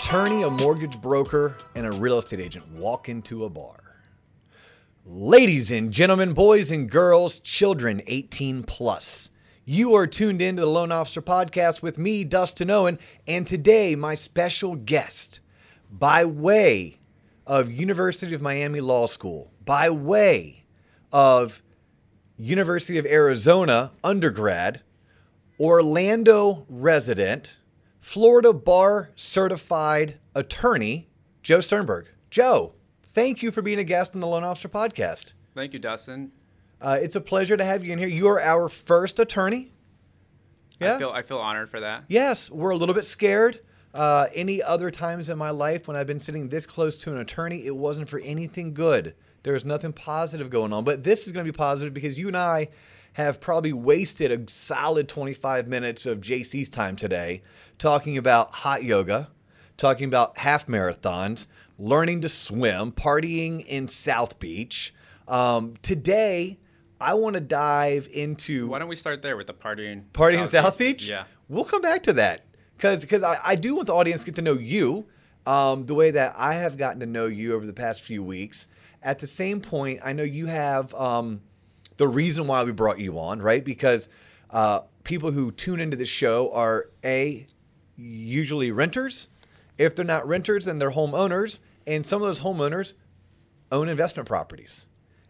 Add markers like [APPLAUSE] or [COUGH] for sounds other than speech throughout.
attorney, a mortgage broker, and a real estate agent walk into a bar. Ladies and gentlemen, boys and girls, children 18 plus. You are tuned in to the Loan Officer Podcast with me, Dustin Owen, and today my special guest, by way of University of Miami Law School, by way of University of Arizona undergrad, Orlando resident, Florida bar certified attorney, Joe Sternberg. Joe, thank you for being a guest on the Loan Officer Podcast. Thank you, Dustin. Uh, it's a pleasure to have you in here. You are our first attorney. I feel I feel honored for that. Yes, we're a little bit scared. Uh, any other times in my life when I've been sitting this close to an attorney, it wasn't for anything good. There was nothing positive going on. But this is going to be positive because you and I have probably wasted a solid 25 minutes of JC's time today talking about hot yoga, talking about half marathons, learning to swim, partying in South Beach. Um, today, I want to dive into Why don't we start there with the party in Party in South Beach? Yeah. We'll come back to that because because I, I do want the audience to get to know you um, the way that I have gotten to know you over the past few weeks. At the same point, I know you have um, the reason why we brought you on, right? Because uh, people who tune into the show are a usually renters. If they're not renters, then they're homeowners, and some of those homeowners own investment properties.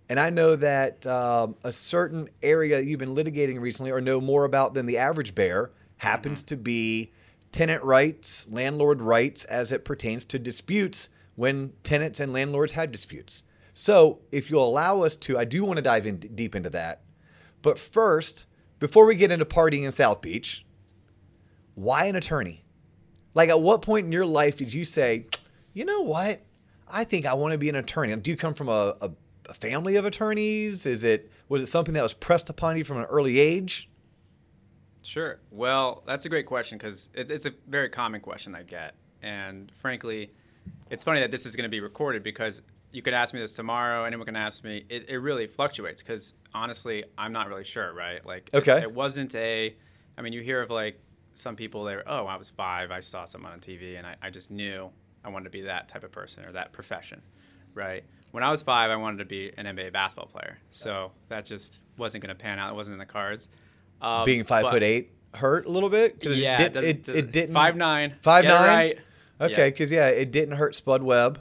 And I know that um, a certain area that you've been litigating recently or know more about than the average bear happens to be tenant rights, landlord rights as it pertains to disputes when tenants and landlords have disputes. So, if you'll allow us to, I do want to dive in deep into that. But first, before we get into partying in South Beach, why an attorney? Like, at what point in your life did you say, you know what? I think I want to be an attorney. Do you come from a, a, a family of attorneys? Is it was it something that was pressed upon you from an early age? Sure. Well, that's a great question because it, it's a very common question I get, and frankly, it's funny that this is going to be recorded because you could ask me this tomorrow, anyone can ask me. It, it really fluctuates because honestly, I'm not really sure, right? Like, Okay. it, wasn't a. I mean, you hear of like some people. They're oh, I was five, I saw someone on TV, and I, I just knew I wanted to be that type of person or that profession, right? When I was five, I wanted to be an NBA basketball player, so that just wasn't going to pan out. It wasn't in the cards. Um, Being five but- foot eight hurt a little bit because Yeah, it, did, it, doesn't- it didn't Five nine. Five nine? Right. Okay, Yeah. because yeah, it didn't hurt Spud Webb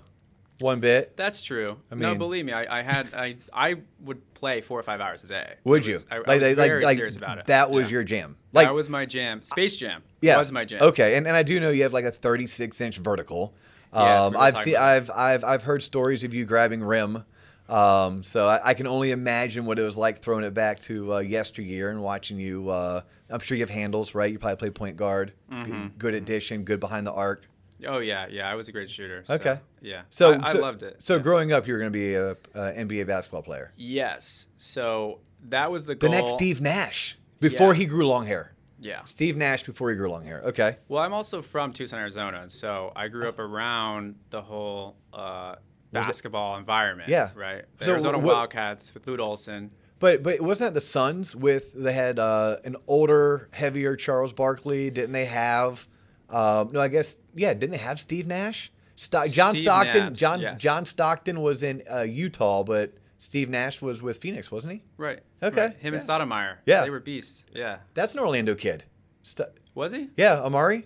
one bit. That's true. I no, believe me, I, I had I I would play four or five hours a day. Would It you? was- I, I like, was like, very like, serious about it. That was Yeah. your jam. Like that was my jam. Space Jam. yeah, was my jam. Okay, and, and I do know you have like a 36 inch vertical. Yes, Um, I've seen, I've, I've, I've heard stories of you grabbing rim. Um, so I, I can only imagine what it was like throwing it back to uh, yesteryear and watching you. Uh, I'm sure you have handles, right? You probably play point guard, Mm-hmm. good, good at dishing, good behind the arc. Oh yeah, yeah. I was a great shooter. so, Okay. Yeah. So I, I so, loved it. So yeah. growing up, you were going to be a, a NBA basketball player. Yes. So that was the goal. The next Steve Nash before Yeah. he grew long hair. Yeah. Steve Nash before he grew long hair. Okay. Well, I'm also from Tucson, Arizona, and so I grew up around the whole uh, basketball environment. Yeah. Right. The So Arizona what- Wildcats with Lute Olson. But but wasn't that the Suns with they had uh, an older, heavier Charles Barkley? Didn't they have? Um, no, I guess yeah. Didn't they have Steve Nash? John Steve Stockton. Nash, John yes. John Stockton was in uh, Utah, but Steve Nash was with Phoenix, wasn't he? Right. Okay, right. Him and Stoudemire. Yeah. They were beasts. Yeah. That's an Orlando kid. St- Was he? yeah, Amari.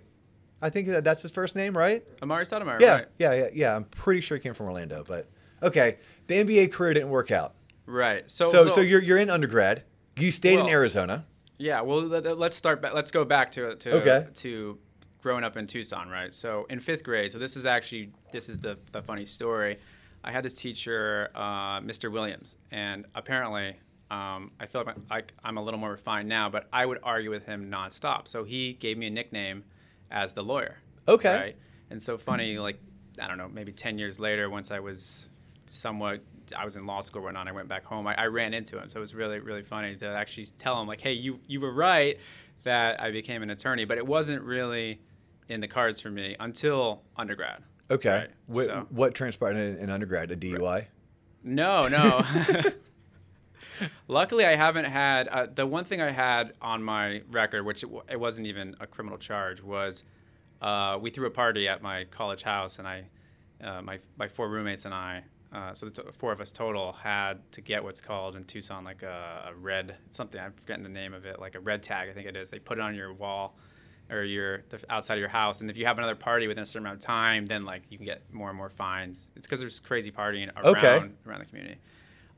I think that that's his first name, right? Amari Stoudemire. Yeah, Right. yeah, yeah, yeah. I'm pretty sure he came from Orlando, but okay. The NBA career didn't work out. Right. So. So so you're you're in undergrad. You stayed in Arizona. Yeah. Well, let, us start. Back, let's go back to to Okay. to growing up in Tucson. Right. So in fifth grade. So this is actually this is the the funny story. I had this teacher, uh, Mr. Williams, and apparently. Um, I feel like, like I'm a little more refined now, but I would argue with him nonstop. So he gave me a nickname as the lawyer. Okay. Right. And so funny, like I don't know, maybe ten years later, once I was somewhat, I was in law school or whatnot. I went back home. I, I ran into him, so it was really, really funny to actually tell him, like, "Hey, you you were right that I became an attorney, but it wasn't really in the cards for me until undergrad." Okay. Right, What, so- what transpired in, in undergrad? A DUI? No, no. [LAUGHS] Luckily, I haven't had uh, the one thing I had on my record, which it, w- it wasn't even a criminal charge, was uh, we threw a party at my college house, and I, uh, my my four roommates and I, uh, so the t- four of us total, had to get what's called in Tucson like a, a red something. I'm forgetting the name of it, like a red tag, I think it is. They put it on your wall or your the outside of your house, and if you have another party within a certain amount of time, then like you can get more and more fines. It's because there's crazy partying around Okay. around the community,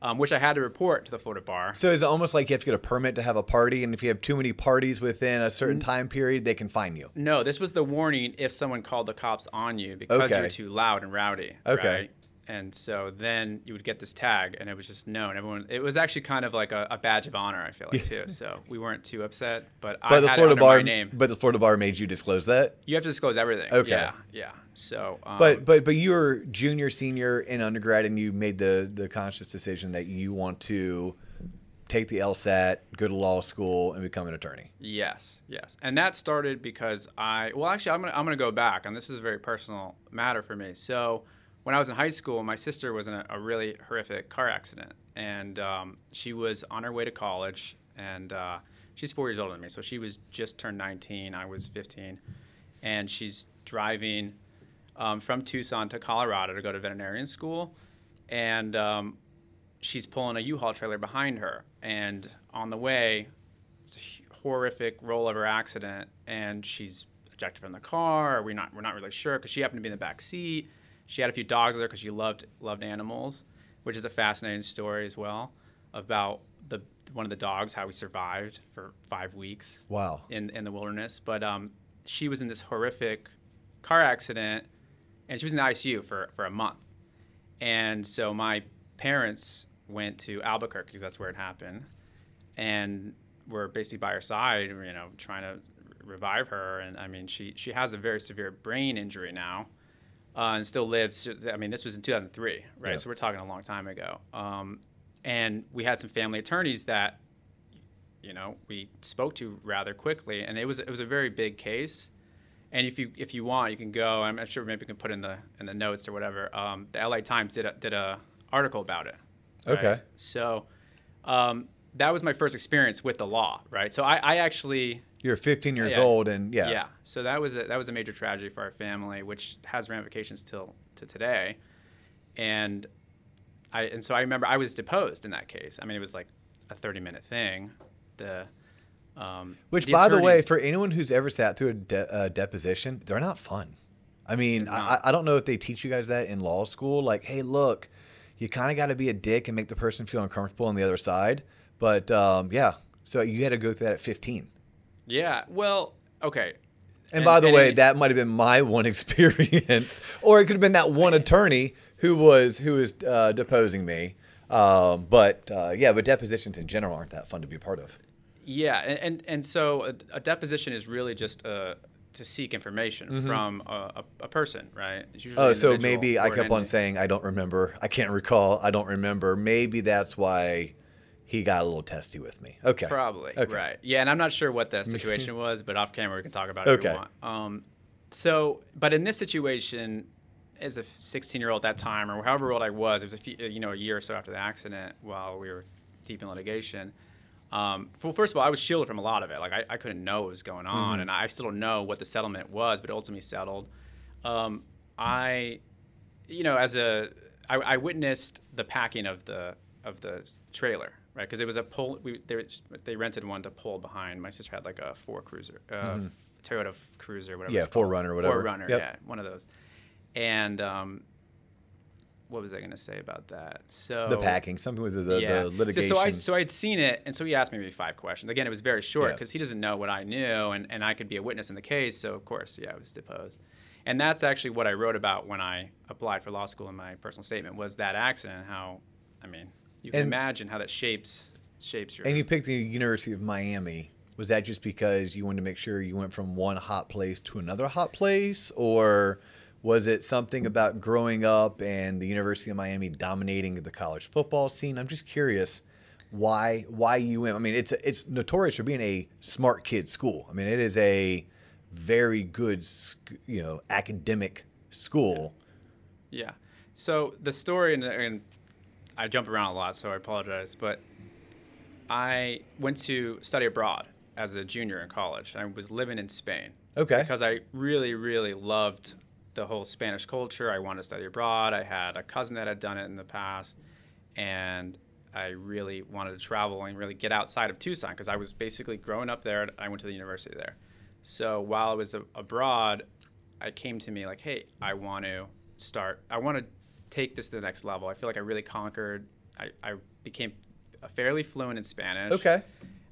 um, which I had to report to the Florida bar. So it's almost like you have to get a permit to have a party, and if you have too many parties within a certain time period, they can fine you. No, this was the warning if someone called the cops on you because Okay. you're too loud and rowdy. Okay. Right? And so then you would get this tag, and it was just known. Everyone, it was actually kind of like a, a badge of honor. I feel like too. So we weren't too upset, but, I the Florida bar, my name. but the Florida bar made you disclose that. you have to disclose everything. Okay. Yeah, yeah. So, um, But but but you were junior, senior in undergrad, and you made the the conscious decision that you want to take the LSAT, go to law school, and become an attorney. Yes, yes, and that started because I well, actually, I'm gonna I'm gonna go back, and this is a very personal matter for me. So, when I was in high school, my sister was in a, a really horrific car accident, and um, she was on her way to college, and uh, she's four years older than me, so she was just turned 19. I was 15, and she's driving um, from Tucson to Colorado to go to veterinarian school, and um, she's pulling a U-Haul trailer behind her, and on the way, it's a horrific rollover accident, and she's ejected from the car. We're not we're not really sure because she happened to be in the back seat. She had a few dogs with her because she loved loved animals, which is a fascinating story as well about the one of the dogs how he survived for five weeks Wow. in, in the wilderness. But um, she was in this horrific car accident, and she was in the ICU for, for a month. And so my parents went to Albuquerque because that's where it happened, and were basically by her side, you know, trying to revive her. And I mean, she she has a very severe brain injury now, uh, and still lives. I mean, this was in 2003, right? Yeah. So we're talking a long time ago. Um, and we had some family attorneys that you know we spoke to rather quickly and it was it was a very big case and if you if you want you can go i'm sure maybe we can put in the in the notes or whatever um, the la times did a, did a article about it Okay. so um, that was my first experience with the law right so i, I actually You're 15 years Yeah. old, and yeah. yeah. So that was a, that was a major tragedy for our family, which has ramifications till to today. And I and so I remember I was deposed in that case. I mean, it was like a thirty minute thing. The um, Which, the by the way, for anyone who's ever sat through a de- uh, deposition, they're not fun. I mean, I. I don't know if they teach you guys that in law school. Like, hey, look, you kind of got to be a dick and make the person feel uncomfortable on the other side. But um, yeah, so you had to go through that at 15. Yeah. Well, okay. And, by the way, any- that might have been my [LAUGHS] one experience, or it could have been that one attorney who was who was uh, deposing me. Um, but uh, yeah, but depositions in general aren't that fun to be a part of. Yeah, and and, and so a, a deposition is really just uh to seek information from a, a, a person, right? Mm-hmm. Oh, so maybe I kept on saying I don't remember. I can't recall. I don't remember. Maybe that's why he got a little testy with me. Okay. Probably. Okay. Right. Yeah, and I'm not sure what the [LAUGHS] situation was, but off camera we can talk about it if Okay. you want. Um, so, but in this situation, as a 16 year old at that time, or however old I was, it was a few, you know, a year or so after the accident, while we were deep in litigation. Um, well, first of all, I was shielded from a lot of it. Like I, I couldn't know what was going on, Mm-hmm. and I still don't know what the settlement was, but ultimately settled. Um, I, you know, as a, I, I witnessed the packing of the of the trailer, right? Because it was a pull. We they, they rented one to pull behind. My sister had like a four cruiser, uh, Toyota Cruiser, whatever. Mm-hmm. Yeah, it's 4Runner, whatever. 4Runner, Yep. yeah, one of those. And um, what was I going to say about that? So The packing, something with the, the, the So- litigation. So, I so I'd seen it, and so he asked me maybe five questions. Again, it was very short Yeah. because he doesn't know what I knew, and, and I could be a witness in the case. So of course, yeah, I was deposed. And that's actually what I wrote about when I applied for law school in my personal statement was that accident. How, I mean, you can And- imagine how that shapes shapes your. and you picked the University of Miami. Was that just because you wanted to make sure you went from one hot place to another hot place, or was it something about growing up and the University of Miami dominating the college football scene? I'm just curious why why you went. I mean, it's it's notorious for being a smart kid school. I mean, it is a very good, you know, academic school. Yeah. So the story, and, and I jump around a lot, so I apologize, but I went to study abroad as a junior in college. I was living in Spain. Okay. Because I really, really loved the whole Spanish culture. I wanted to study abroad. I had a cousin that had done it in the past, and I really wanted to travel and really get outside of Tucson because I was basically growing up there. I went to the university there. So while I was abroad, I came to me like, hey, I want to start. I want to take this to the next level. I feel like I really conquered. I, I became fairly fluent in Spanish. Okay.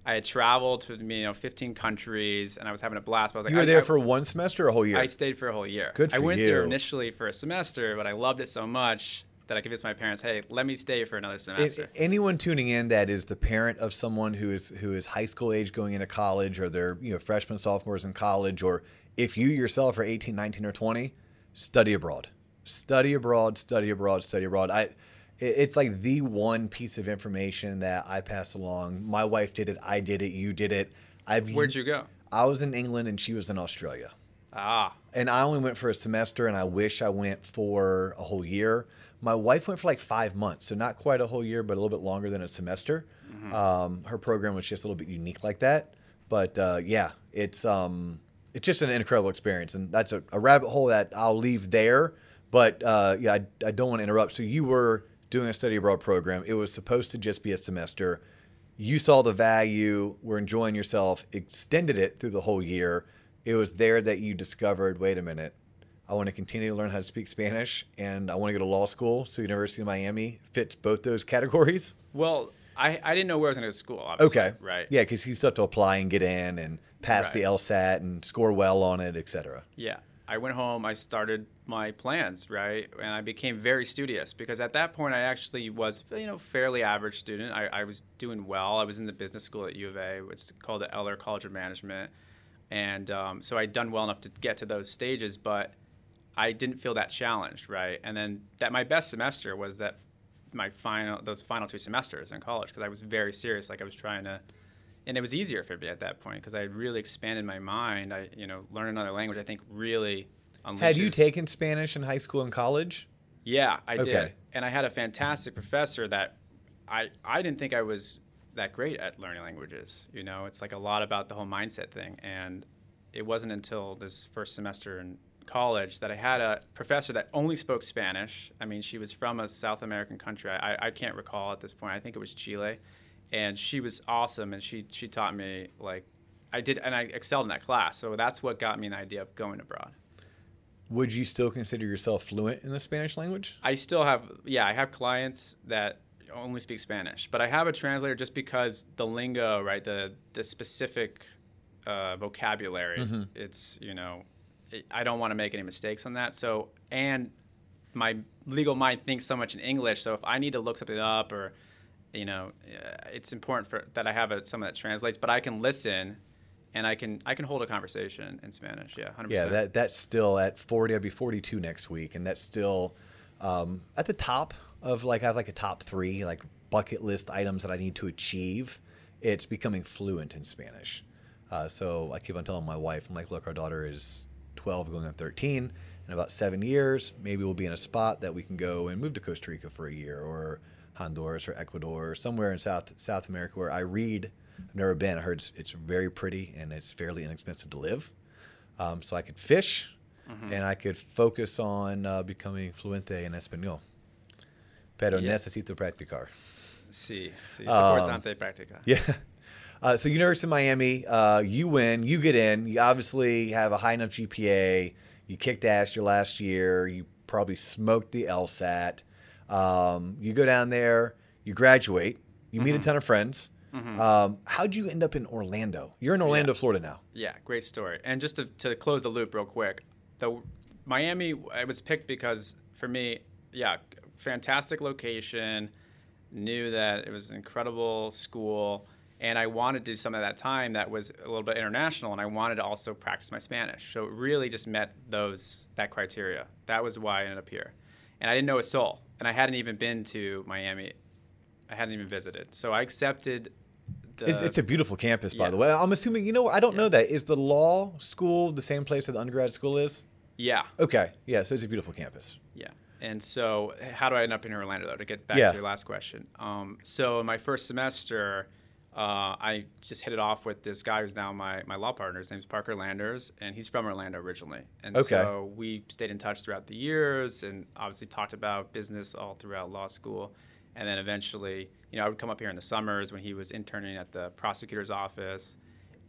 I had traveled to you know 15 countries and I was having a blast. But I was like, You were there I, for one semester or a whole year? I stayed for a whole year. Good for you. I went there initially for a semester, but I loved it so much that I convinced my parents, hey, let me stay for another If- semester. anyone tuning in that is the parent of someone who is who is high school age going into college or they're you know freshmen sophomores in college or if you yourself are 18 19 or 20 study abroad study abroad study abroad study abroad i it's like the one piece of information that i pass along my wife did it i did it you did it i've Where'd you go? i was in england and she was in australia Ah, and I only went for a semester, and I wish I went for a whole year. My wife went for like five months, so not quite a whole year, but a little bit longer than a semester. Um, her program was just a little bit unique like that. But uh, yeah, it's um, it's just an incredible experience, and that's a, a rabbit hole that I'll leave there. But uh, yeah, I, I don't want to interrupt. So you were doing a study abroad program. It was supposed to just be a semester. You saw the value, were enjoying yourself, extended it through the whole year. It was there that you discovered, wait a minute, I want to continue to learn how to speak Spanish and I want to go to law school. So University of Miami fits both those [LAUGHS] categories. well, I, I didn't know where I was going to go to school. Obviously, Okay. Right. Yeah, because you still have to apply and get in and pass the LSAT and score well on it, etc. Yeah. I went home, I started my plans, right? And I became very studious because at that point I actually was, you know, fairly average student. I, I was doing well. I was in the business school at U of A, which is called the Eller College of Management. And um, so I'd done well enough to get to those stages, but I didn't feel that challenged, right? And then that my best semester was that my final, those final two semesters in college because I was very serious. Like I was trying to, and it was easier for me at that point because I had really expanded my mind. I, you know, learn another language. I think really. Had you taken Spanish in high school and college? Yeah, I Okay. did, and I had a fantastic professor that I I didn't think I was that great at learning languages. You know, it's like a lot about the whole mindset thing, and it wasn't until this first semester in college that I had a professor that only spoke Spanish. I mean, she was from a South American country. I, I can't recall at this point. I think it was Chile, and she was awesome, and she she taught me like I did, and I excelled in that class. So that's what got me the idea of going abroad. Would you still consider yourself fluent in the Spanish language? I still have, yeah, I have clients that only speak Spanish, but I have a translator just because the lingo, right, the the specific uh, vocabulary, it's you know, it, I don't want to make any mistakes on that. So and my legal mind thinks so much in English, so if I need to look something up or you know, uh, it's important for that I have a, someone that translates, but I can listen. And I can I can hold a conversation in Spanish, yeah, hundred Yeah, percent. that that's still at 40. I'll be 42 next week, and that's still um, at the top of like I have like a top three like bucket list items that I need to achieve. It's becoming fluent in Spanish. Uh, so I keep on telling my wife, I'm like, look, our daughter is 12, going on 13. In about seven years, maybe we'll be in a spot that we can go and move to Costa Rica for a year, or Honduras, or Ecuador, or somewhere in South South America where I read. I've never been. I heard it's, it's very pretty and it's fairly inexpensive to live. Um, so I could fish and I could focus on uh, becoming fluente in español. Pero Yeah. necesito practicar. Sí, sí, es Um, importante practicar. Yeah. [LAUGHS] Uh, so University of Miami, uh, you win, you get in. You obviously have a high enough GPA. You kicked ass your last year. You probably smoked the LSAT. Um, you go down there. You graduate. You meet a ton of friends. Um, how'd you end up in Orlando? You're in Orlando, Florida now. Yeah, great story. And just to, to close the loop real quick, the Miami it was picked because for me, yeah, fantastic location. Knew that it was an incredible school, and I wanted to do something at that time that was a little bit international, and I wanted to also practice my Spanish. So it really just met those that criteria. That was why I ended up here, and I didn't know a soul, and I hadn't even been to Miami. I hadn't even visited, so I accepted. The, It's, it's a beautiful campus, by Yeah. the way. I'm assuming, you know, I don't know that. Is the law school the same place that the undergrad school is? yeah. Okay. Yeah. So it's a beautiful campus. Yeah. And so, how do I end up in Orlando, though, to get back Yeah. to your last question? Um, so, in my first semester, uh, I just hit it off with this guy who's now my, my law partner. His name's Parker Landers, and he's from Orlando originally. And Okay. so we stayed in touch throughout the years and obviously talked about business all throughout law school. And then eventually, you know, I would come up here in the summers when he was interning at the prosecutor's office.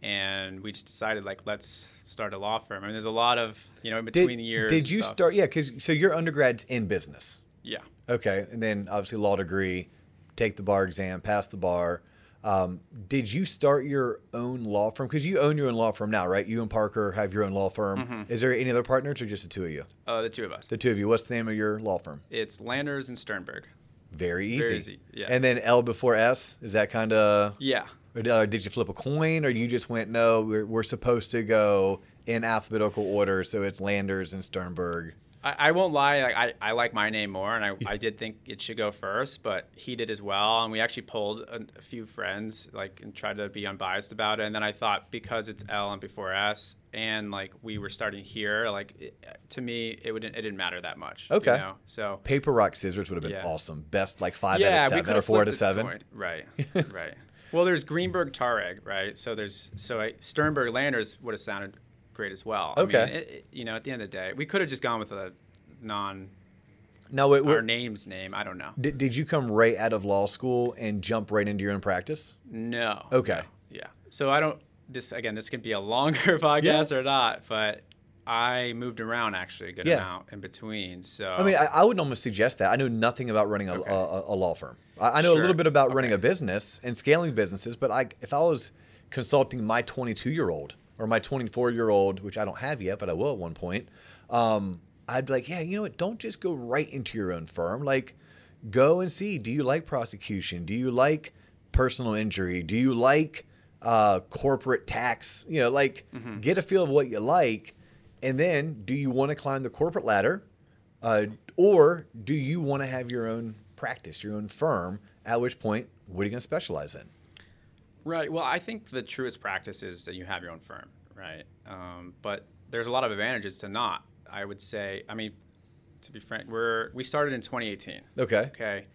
And we just decided, like, let's start a law firm. I mean, there's a lot of, you know, in between the years. Did you stuff. start? Yeah, because so your undergrad's in business. Yeah. Okay, and then obviously law degree, take the bar exam, pass the bar. Um, did you start your own law firm? Because you own your own law firm now, right? You and Parker have your own law firm. Mm-hmm. Is there any other partners or just the two of you? Uh, the two of us. The two of you. What's the name of your law firm? It's Landers and Sternberg. Very easy. Very easy, yeah. And then L before S. Is that kind of? Yeah. Or did, uh, did you flip a coin, or you just went no? We're, we're supposed to go in alphabetical order, so it's Landers and Sternberg. I, I won't lie. Like, I, I like my name more, and I, I did think it should go first, but he did as well. And we actually polled a, a few friends, like, and tried to be unbiased about it. And then I thought because it's L and before S, and like we were starting here, like it, to me, it would it didn't matter that much. you Okay. know? So Paper rock scissors would have been Yeah. awesome. Best like five yeah, out of seven or four out of seven. Right. [LAUGHS] right. Well, there's Greenberg Traurig, right? So there's so I, Sternberg Landers would have sounded great as well. I Okay. mean, it, it- you know, at the end of the day, we could have just gone with a non No, wait, our name's name. I don't know. did, did you come right out of law school and jump right into your own practice? No. Okay. No. Yeah. So I don't. This again. This can be a longer [LAUGHS] podcast or not, but I moved around actually a good Yeah. amount in between. So I mean, I, I would almost suggest that. I know nothing about running a, Okay. a, a law firm. I, I know a little bit about running a business and scaling businesses, but I, if I was consulting my 22 year old or my 24 year old, which I don't have yet, but I will at one point, um, I'd be like, yeah, you know what? Don't just go right into your own firm. Like, go and see. Do you like prosecution? Do you like personal injury? Do you like uh, corporate tax? You know, like, get a feel of what you like. And then, do you want to climb the corporate ladder? Uh, or do you want to have your own practice, your own firm? At which point, what are you going to specialize in? Right. Well, I think the truest practice is that you have your own firm, right? Um, but there's a lot of advantages to not. I would say. I mean, to be frank, we're we started in 2018. Okay. Okay.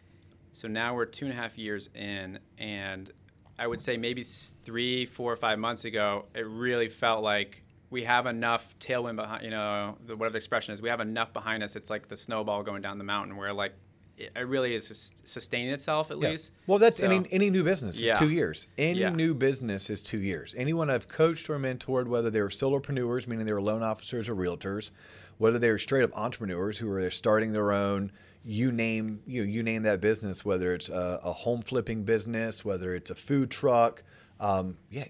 So now we're two and a half years in, and I would say maybe three, four, or five months ago, it really felt like we have enough tailwind behind, you know, the, whatever the expression is, we have enough behind us. It's like the snowball going down the mountain where like it, really is sustaining itself at Yeah. least. Well, that's So- any any new business is Yeah. two years. Any Yeah. new business is two years. Anyone I've coached or mentored, whether they were solopreneurs, meaning they were loan officers or realtors, whether they were straight up entrepreneurs who are starting their own, you name you you name that business, whether it's a, a home flipping business, whether it's a food truck, um, yeah,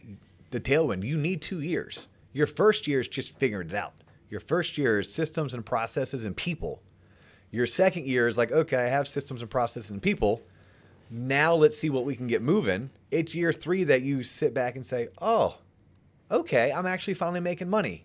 the tailwind. You need two years. Your first year is just figuring it out. Your first year is systems and processes and people. Your second year is like, okay, I have systems and processes and people now let's see what we can get moving. It's year three that you sit back and say, oh, okay, I'm actually finally making money.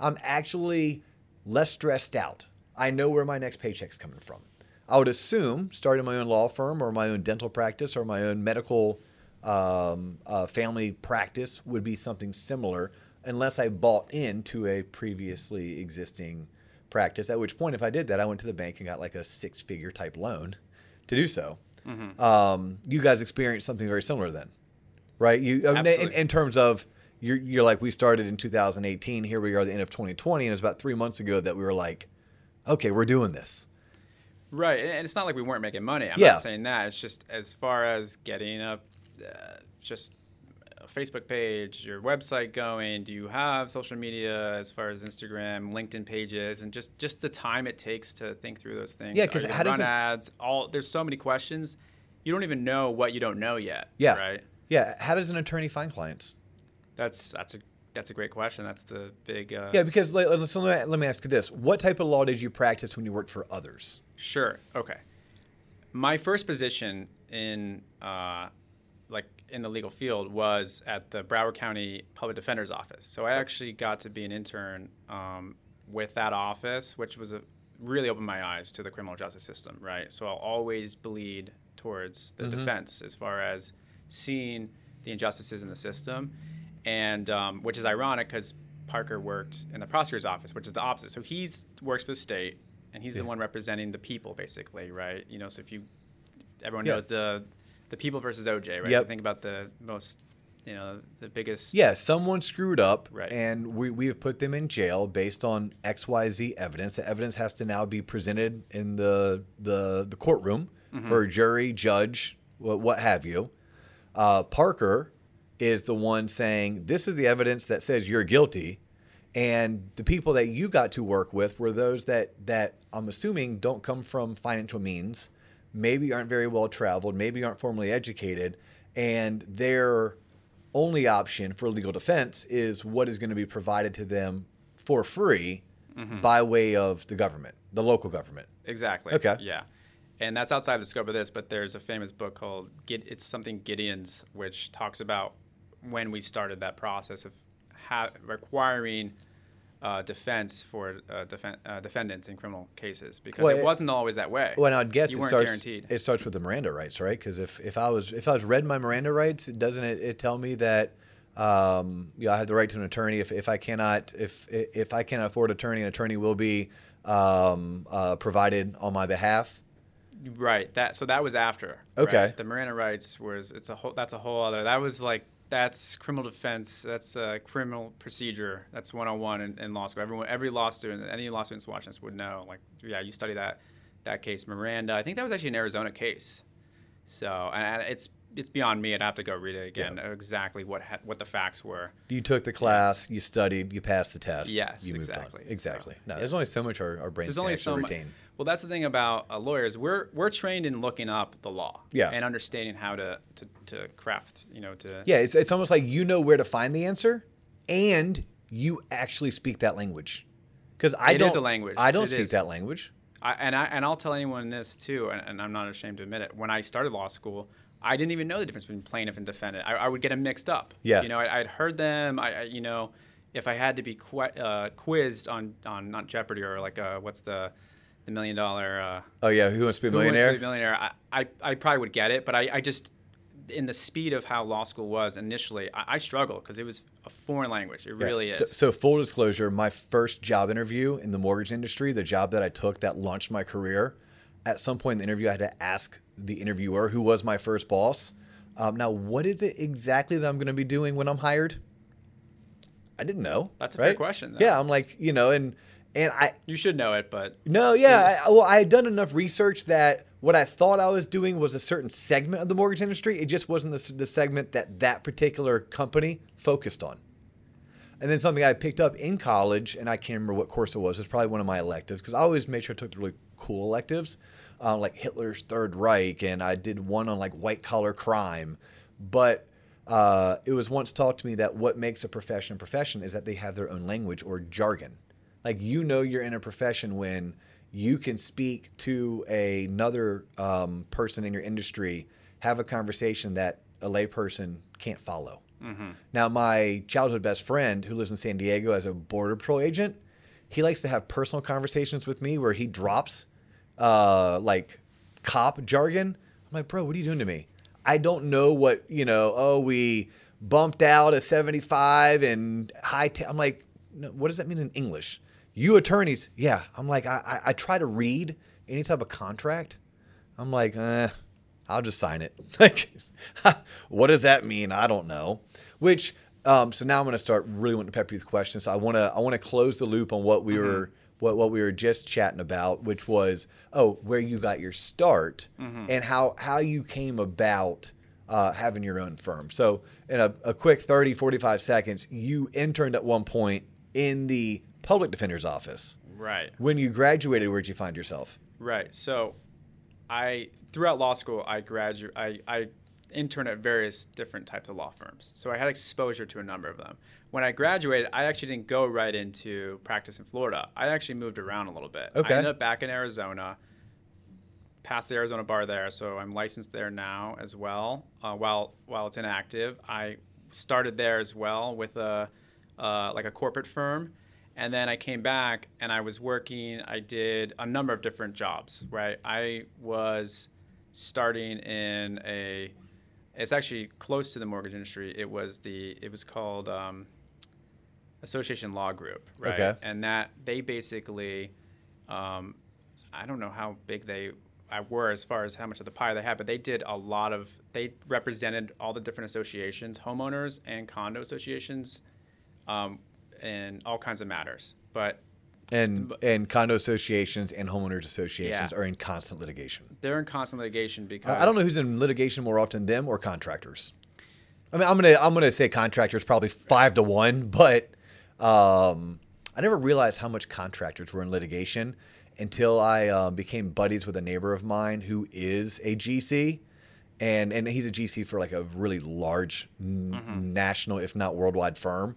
I'm actually less stressed out. I know where my next paycheck's coming from. I would assume starting my own law firm or my own dental practice or my own medical um, uh, family practice would be something similar, unless I bought into a previously existing practice. At which point, if I did that, I went to the bank and got like a six figure type loan to do so. Um, you guys experienced something very similar then, right? You in, in terms of you're, you're like we started in 2018. Here we are, at the end of 2020, and it's about three months ago that we were like, okay, we're doing this. Right, and it's not like we weren't making money. I'm Yeah. not saying that. It's just as far as getting a uh, just Facebook page, your website going. Do you have social media as far as Instagram, LinkedIn pages, and just just the time it takes to think through those things. Yeah, because how does run it- ads? All there's so many questions. You don't even know what you don't know yet. Yeah. Right. Yeah. How does an attorney find clients? That's that's a that's a great question. That's the big. Uh, Yeah, because let, let- so let me- let me ask you this: What type of law did you practice when you worked for others? Sure. Okay. My first position in uh, in the legal field was at the Broward County Public Defender's Office. So I actually got to be an intern um, with that office, which was a really opened my eyes to the criminal justice system. Right. So I'll always bleed towards the defense as far as seeing the injustices in the system, and um, which is ironic because Parker worked in the prosecutor's office, which is the opposite. So he's works for the state, and he's Yeah. the one representing the people, basically, right? You know, so if you, everyone Yeah. knows the the people versus OJ, right? Yep. You think about the most, you know, the biggest. Yeah, someone screwed up, Right. and we, we have put them in jail based on X Y Z evidence. The evidence has to now be presented in the the, the courtroom Mm-hmm. for a jury, judge, what, what have you. Uh, Parker is the one saying this is the evidence that says you're guilty, and the people that you got to work with were those that that I'm assuming don't come from financial means, maybe aren't very well traveled, maybe aren't formally educated, and their only option for legal defense is what is going to be provided to them for free mm-hmm. by way of the government, the local government. Exactly. Okay. Yeah. And that's outside the scope of this, but there's a famous book called Gid- it's something Gideon's, which talks about when we started that process of ha- requiring uh, defense for uh, defen- uh, defendants in criminal cases because Well, it it- wasn't always that way. Well, and I'd guess you it starts. guaranteed. It starts with the Miranda rights, right? Because if, if I was if I was read my Miranda rights, doesn't it, it tell me that um, you know, I have the right to an attorney. If, if I cannot if if I cannot afford an attorney, an attorney will be um, uh, provided on my behalf. Right. That so that was after. right? Okay. The Miranda rights was it's a whole that's a whole other that was like that's criminal defense. That's uh, criminal procedure. That's 101 in, in law school. Everyone, every law student, any law students watching this would know. Like, yeah, you study that that case, Miranda. I think that was actually an Arizona case. So, and, it's it's beyond me. I'd have to go read it again. Exactly what ha- what the facts were. You took the class, you studied, you passed the test. Yes, you moved exactly. on. Exactly. So, no, yeah. there's only so much our, our brains There's can only so retain. Well, that's the thing about uh, lawyers. We're we're trained in looking up the law. Yeah. And understanding how to to, to craft. You know to. Yeah, it's, it's almost like you know where to find the answer, and you actually speak that language. Because I It don't. is a language. I don't It speak is. that language. I, and I and I'll tell anyone this too, and, and I'm not ashamed to admit it. When I started law school, I didn't even know the difference between plaintiff and defendant. I, I would get them mixed up. Yeah. You know, I, I'd heard them. I, I you know, if I had to be qu- uh, quizzed on on not Jeopardy or like uh, what's the the million dollar uh, Oh yeah, who wants to be a Who Wants to millionaire? Be a millionaire. I, I, I probably would get it, but I, I just in the speed of how law school was initially, I, I struggled because it was a foreign language. It Yeah. really So, is. so full disclosure, my first job interview in the mortgage industry, the job that I took that launched my career, at some point in the interview, I had to ask the interviewer who was my first boss. Um, now, what is it exactly that I'm going to be doing when I'm hired? I didn't know. That's a right? fair question, though. Yeah, I'm like, you know, and and I you should know it, but no, yeah. I, well, I had done enough research that what I thought I was doing was a certain segment of the mortgage industry. It just wasn't the, the segment that that particular company focused on. And then something I picked up in college, and I can't remember what course it was. It's probably one of my electives because I always made sure I took the really cool electives, uh, like Hitler's Third Reich, and I did one on like white collar crime. But uh, it was once taught to me that what makes a profession a profession is that they have their own language or jargon. Like you know, you're in a profession when you can speak to another um, person in your industry, have a conversation that a layperson can't follow. Now, my childhood best friend who lives in San Diego as a border patrol agent, he likes to have personal conversations with me where he drops uh, like cop jargon. I'm like, bro, what are you doing to me? I don't know what, you know, oh, we bumped out a 75 and high. i I'm like, no, what does that mean in English? You attorneys, yeah. I'm like, I, I, I try to read any type of contract. I'm like, eh, I'll just sign it. [LAUGHS] Like, [LAUGHS] what does that mean? I don't know. Which, um, so now I'm going to start really wanting to pepper you with questions. So I want to, I want to close the loop on what we were, what, what we were just chatting about, which was, oh, where you got your start and how, how you came about uh, having your own firm. So in a, a quick 30, 45 seconds, you interned at one point in the public defender's office. right. When you graduated, where'd you find yourself? Right. So, I throughout law school, I graduate. I, I interned at various different types of law firms. So I had exposure to a number of them. When I graduated, I actually didn't go right into practice in Florida. I actually moved around a little bit. Okay. I ended up back in Arizona. Passed the Arizona bar there, so I'm licensed there now as well. Uh, while while it's inactive, I started there as well with a uh, like a corporate firm, and then I came back and I was working. I did a number of different jobs. Right, I was starting in a. It's actually close to the mortgage industry. It was the. It was called um, Association Law Group. Right, Okay. and that they basically. Um, I don't know how big they I were as far as how much of the pie they had, but they did a lot of. They represented all the different associations, homeowners and condo associations, um, and all kinds of matters. But And and condo associations and homeowners associations Yeah. are in constant litigation. they're in constant litigation because I don't know who's in litigation more often, them or contractors. I mean, I'm gonna I'm gonna say contractors probably five to one, but um, I never realized how much contractors were in litigation until I um, became buddies with a neighbor of mine who is a GC, and and he's a GC for like a really large n- national, if not worldwide, firm.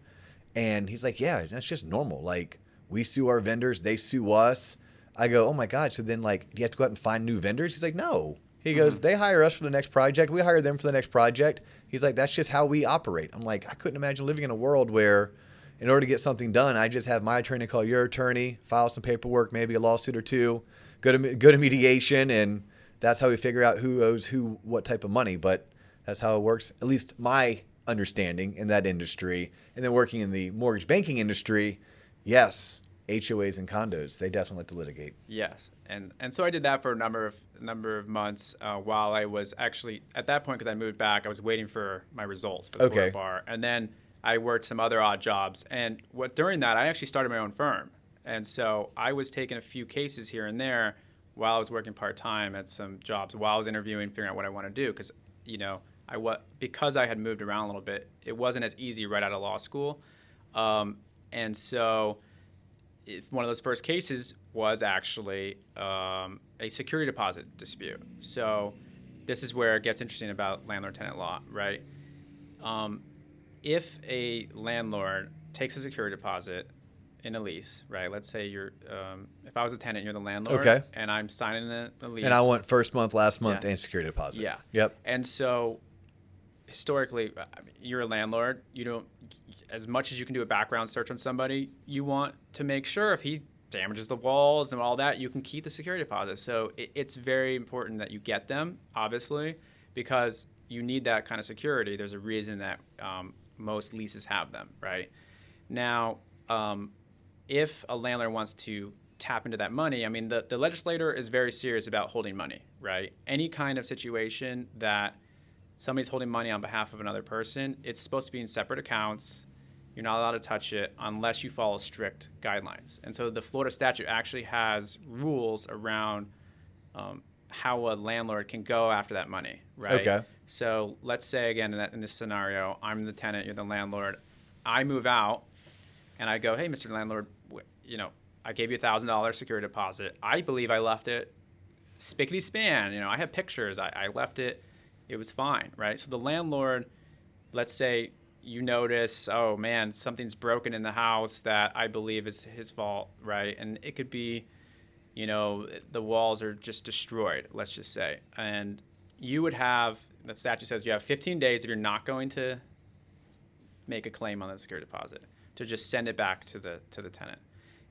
And he's like, yeah, that's just normal. Like we sue our vendors, they sue us. I go, oh my god. So then, like, do you have to go out and find new vendors? He's like, no. He goes, mm-hmm. they hire us for the next project. We hire them for the next project. He's like, that's just how we operate. I'm like, I couldn't imagine living in a world where, in order to get something done, I just have my attorney call your attorney, file some paperwork, maybe a lawsuit or two, go to go to mediation, and that's how we figure out who owes who what type of money. But that's how it works. At least my understanding in that industry, and then working in the mortgage banking industry, yes, HOAs and condos, they definitely like to litigate. Yes, and and so I did that for a number of number of months uh, while I was actually at that point because I moved back. I was waiting for my results for the Okay. Bar, and then I worked some other odd jobs. And what during that I actually started my own firm, and so I was taking a few cases here and there while I was working part time at some jobs while I was interviewing, figuring out what I want to do because you know I what because I had moved around a little bit, it wasn't as easy right out of law school, um, and so if one of those first cases was actually um, a security deposit dispute. So this is where it gets interesting about landlord-tenant law, right? Um, if a landlord takes a security deposit in a lease, right? Let's say you're, um, if I was a tenant, you're the landlord, Okay. and I'm signing the, the lease, And I want first month, last month, Yeah. and security deposit. yeah. Yep. And so historically, I mean, you're a landlord. You don't, as much as you can do a background search on somebody, you want to make sure if he damages the walls and all that, you can keep the security deposit. So it, it's very important that you get them, obviously, because you need that kind of security. There's a reason that um, most leases have them, right? Now, um, if a landlord wants to tap into that money, I mean, the, the legislator is very serious about holding money, right? Any kind of situation that somebody's holding money on behalf of another person, it's supposed to be in separate accounts. You're not allowed to touch it unless you follow strict guidelines. And so the Florida statute actually has rules around um, how a landlord can go after that money, right? Okay. So let's say again in, that, in this scenario, I'm the tenant, you're the landlord. I move out, and I go, hey, Mr. Landlord, you know, I gave you a thousand dollars security deposit. I believe I left it spickety span. You know, I have pictures. I, I left it. It was fine, right? So the landlord, let's say you notice, oh man, something's broken in the house that I believe is his fault, right? And it could be, you know, the walls are just destroyed, let's just say. And you would have, the statute says you have 15 days if you're not going to make a claim on the security deposit to just send it back to the to the tenant.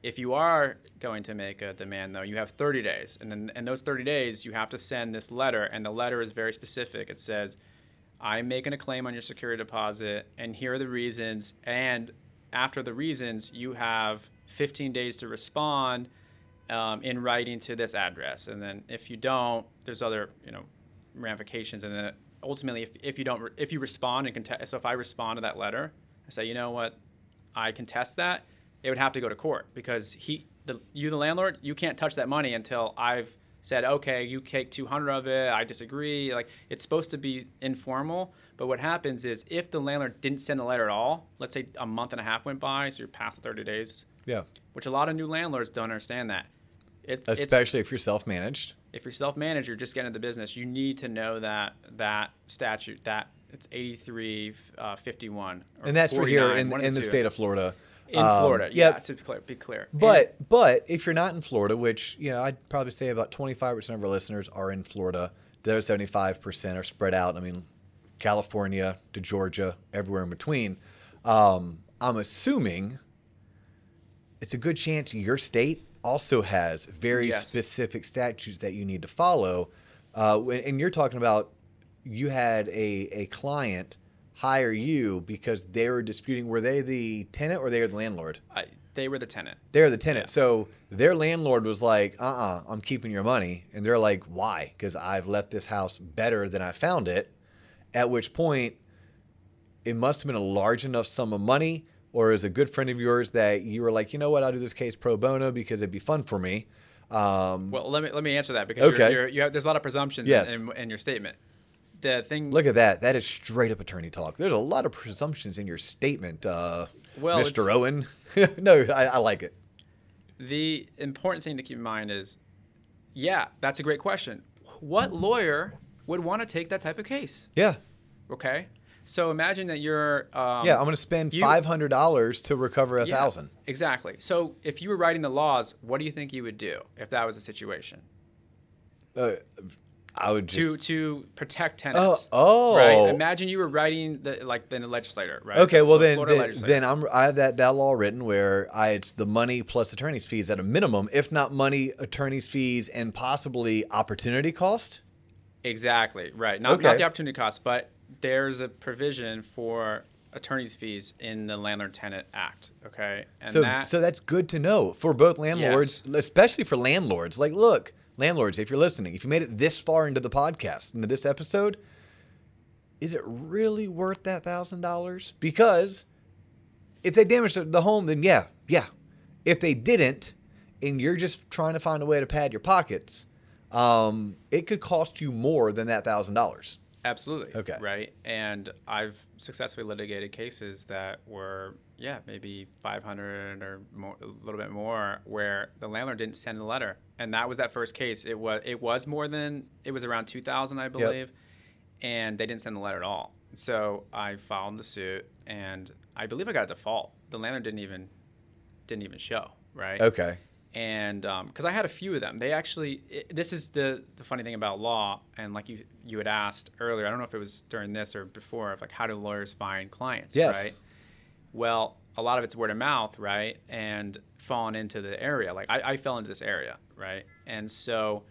If you are going to make a demand, though, you have 30 days, and then in those 30 days, you have to send this letter, and the letter is very specific. It says, "I'm making a claim on your security deposit, and here are the reasons." And after the reasons, you have 15 days to respond um, in writing to this address, and then if you don't, there's other you know ramifications, and then ultimately, if, if you don't, if you respond and contest, so if I respond to that letter, I say, you know what, I contest that, it would have to go to court because he, the, you, the landlord, you can't touch that money until I've said, okay, you take 200 of it. I disagree. Like it's supposed to be informal, but what happens is if the landlord didn't send the letter at all, let's say a month and a half went by, so you're past the 30 days, Yeah. which a lot of new landlords don't understand that. It, it's, Especially if you're self-managed. if you're self-managed, you're just getting into business. You need to know that that statute that it's 83, uh, 51, or And that's for here in, in the state of Florida. In Um, Florida. Yeah, yep. to be clear, be clear. And- But but if you're not in Florida, which you know I'd probably say about 25% of our listeners are in Florida, the other 75% are spread out. I mean, California to Georgia, everywhere in between. Um, I'm assuming it's a good chance your state also has very Yes. specific statutes that you need to follow. Uh, and you're talking about you had a, a client hire you because they were disputing were they the tenant or they were the landlord? I, They were the tenant. They're the tenant. Yeah. So their landlord was like, uh uh-uh, uh, i am keeping your money. And they're like, why? Because I've left this house better than I found it. At which point, it must have been a large enough sum of money, or is a good friend of yours that you were like, you know what, I'll do this case pro bono because it'd be fun for me. Um, Well, let me let me answer that because Okay. you're, you're, you have, there's a lot of presumptions Yes. in, in, in your statement. The thing, look at that. That is straight up attorney talk. There's a lot of presumptions in your statement, uh, Well, Mr. Owen. [LAUGHS] no, I, I like it. the important thing to keep in mind is, yeah, that's a great question. What lawyer would want to take that type of case? Yeah. Okay, so imagine that you're um, yeah, I'm going to spend you- $500 to recover a Yeah, thousand. Exactly. So if you were writing the laws, what do you think you would do if that was a situation? Uh, I would To just. to protect tenants. oh. Right. Oh. Imagine you were writing the like the legislator, right? Okay, well The then, then, then I'm I have that, that law written where I it's the money plus attorney's fees at a minimum, if not money, attorney's fees, and possibly opportunity cost. Exactly. Right. Not, Okay. not the opportunity cost, but there's a provision for attorney's fees in the Landlord Tenant Act. Okay. And so that, so that's good to know for both landlords, especially for landlords. Like, look, landlords, if you're listening, if you made it this far into the podcast, into this episode, is it really worth that thousand dollars? Because if they damaged the- home, then yeah, yeah. If they didn't, and you're just trying to find a way to pad your pockets, um, it could cost you more than that thousand dollars. Absolutely. Okay. Right. And I've successfully litigated cases that were, yeah, maybe 500 or more, a little bit more, where the landlord didn't send a letter, and that was that first case. It was it was more than it was around 2,000, I believe, and they didn't send the letter at all. So I filed the suit, and I believe I got a default. The landlord didn't even didn't even show. Right Okay. And because I had a few of them, they actually. It, this is the the funny thing about law, and like you you had asked earlier, I don't know if it was during this or before, of like how do lawyers find clients, Yes. right? Well, a lot of it's word of mouth, right, and falling into the area. Like I, I fell into this area, right, and so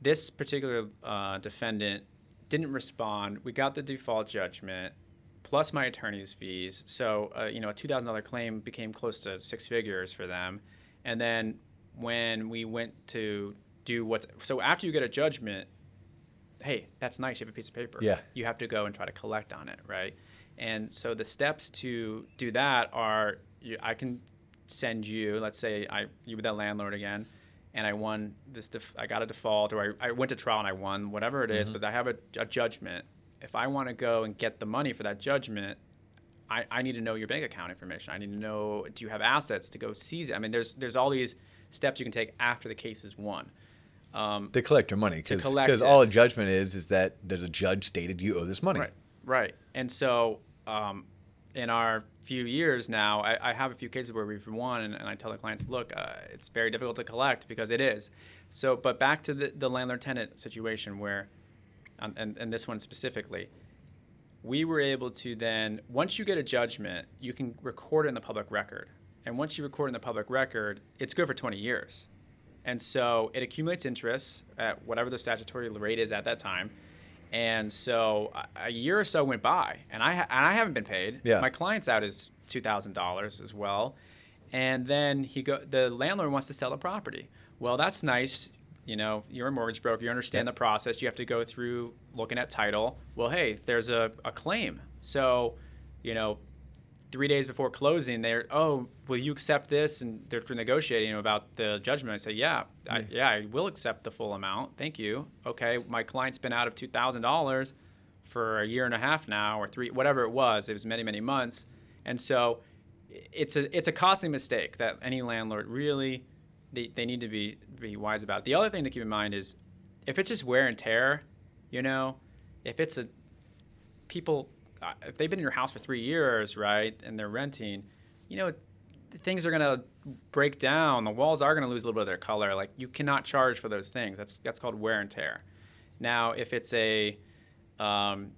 this particular uh, defendant didn't respond. We got the default judgment plus my attorney's fees. So, uh, you know, a $2,000 claim became close to six figures for them. And then when we went to do what's so after you get a judgment, hey, that's nice. You have a piece of paper. Yeah. You have to go and try to collect on it, right? And so the steps to do that are you, I can send you, let's say I you were that landlord again, and I won this. Def, I got a default, or I, I went to trial and I won, whatever it is, mm-hmm. But I have a, a judgment. If I want to go and get the money for that judgment, I, I need to know your bank account information. I need to know do you have assets to go seize it. I mean, there's there's all these steps you can take after the case is won. Um, To collect your money, because all a judgment is is that there's a judge stated you owe this money. Right, right. And so, um, in our few years now, I, I have a few cases where we've won, and, and I tell the clients, look, uh, it's very difficult to collect because it is. So, but back to the, the landlord-tenant situation where, um, and, and this one specifically, we were able to then, once you get a judgment, you can record it in the public record. And once you record in the public record, it's good for 20 years. And so it accumulates interest at whatever the statutory rate is at that time. And so a, year or so went by, and I ha- and I haven't been paid. Yeah. My client's out is two thousand dollars as well, and then he go the landlord wants to sell the property. Well, that's nice. You know, you're a mortgage broker. You understand the process. You have to go through looking at title. Well, hey, there's a, a claim. So, you know, three days before closing, they're, oh, will you accept this? And they're negotiating about the judgment. I say, yeah, I, yeah, I will accept the full amount. Thank you. Okay, my client's been out of two thousand dollars for a year and a half now, or three, whatever it was. It was many, many months, and so it's a it's a costly mistake that any landlord really they, they need to be be wise about. The other thing to keep in mind is if it's just wear and tear, you know, if it's a people uh, if they've been in your house for three years, right, and they're renting, you know, things are gonna break down. The walls are gonna lose a little bit of their color. Like you cannot charge for those things. That's that's called wear and tear. Now, if it's a um,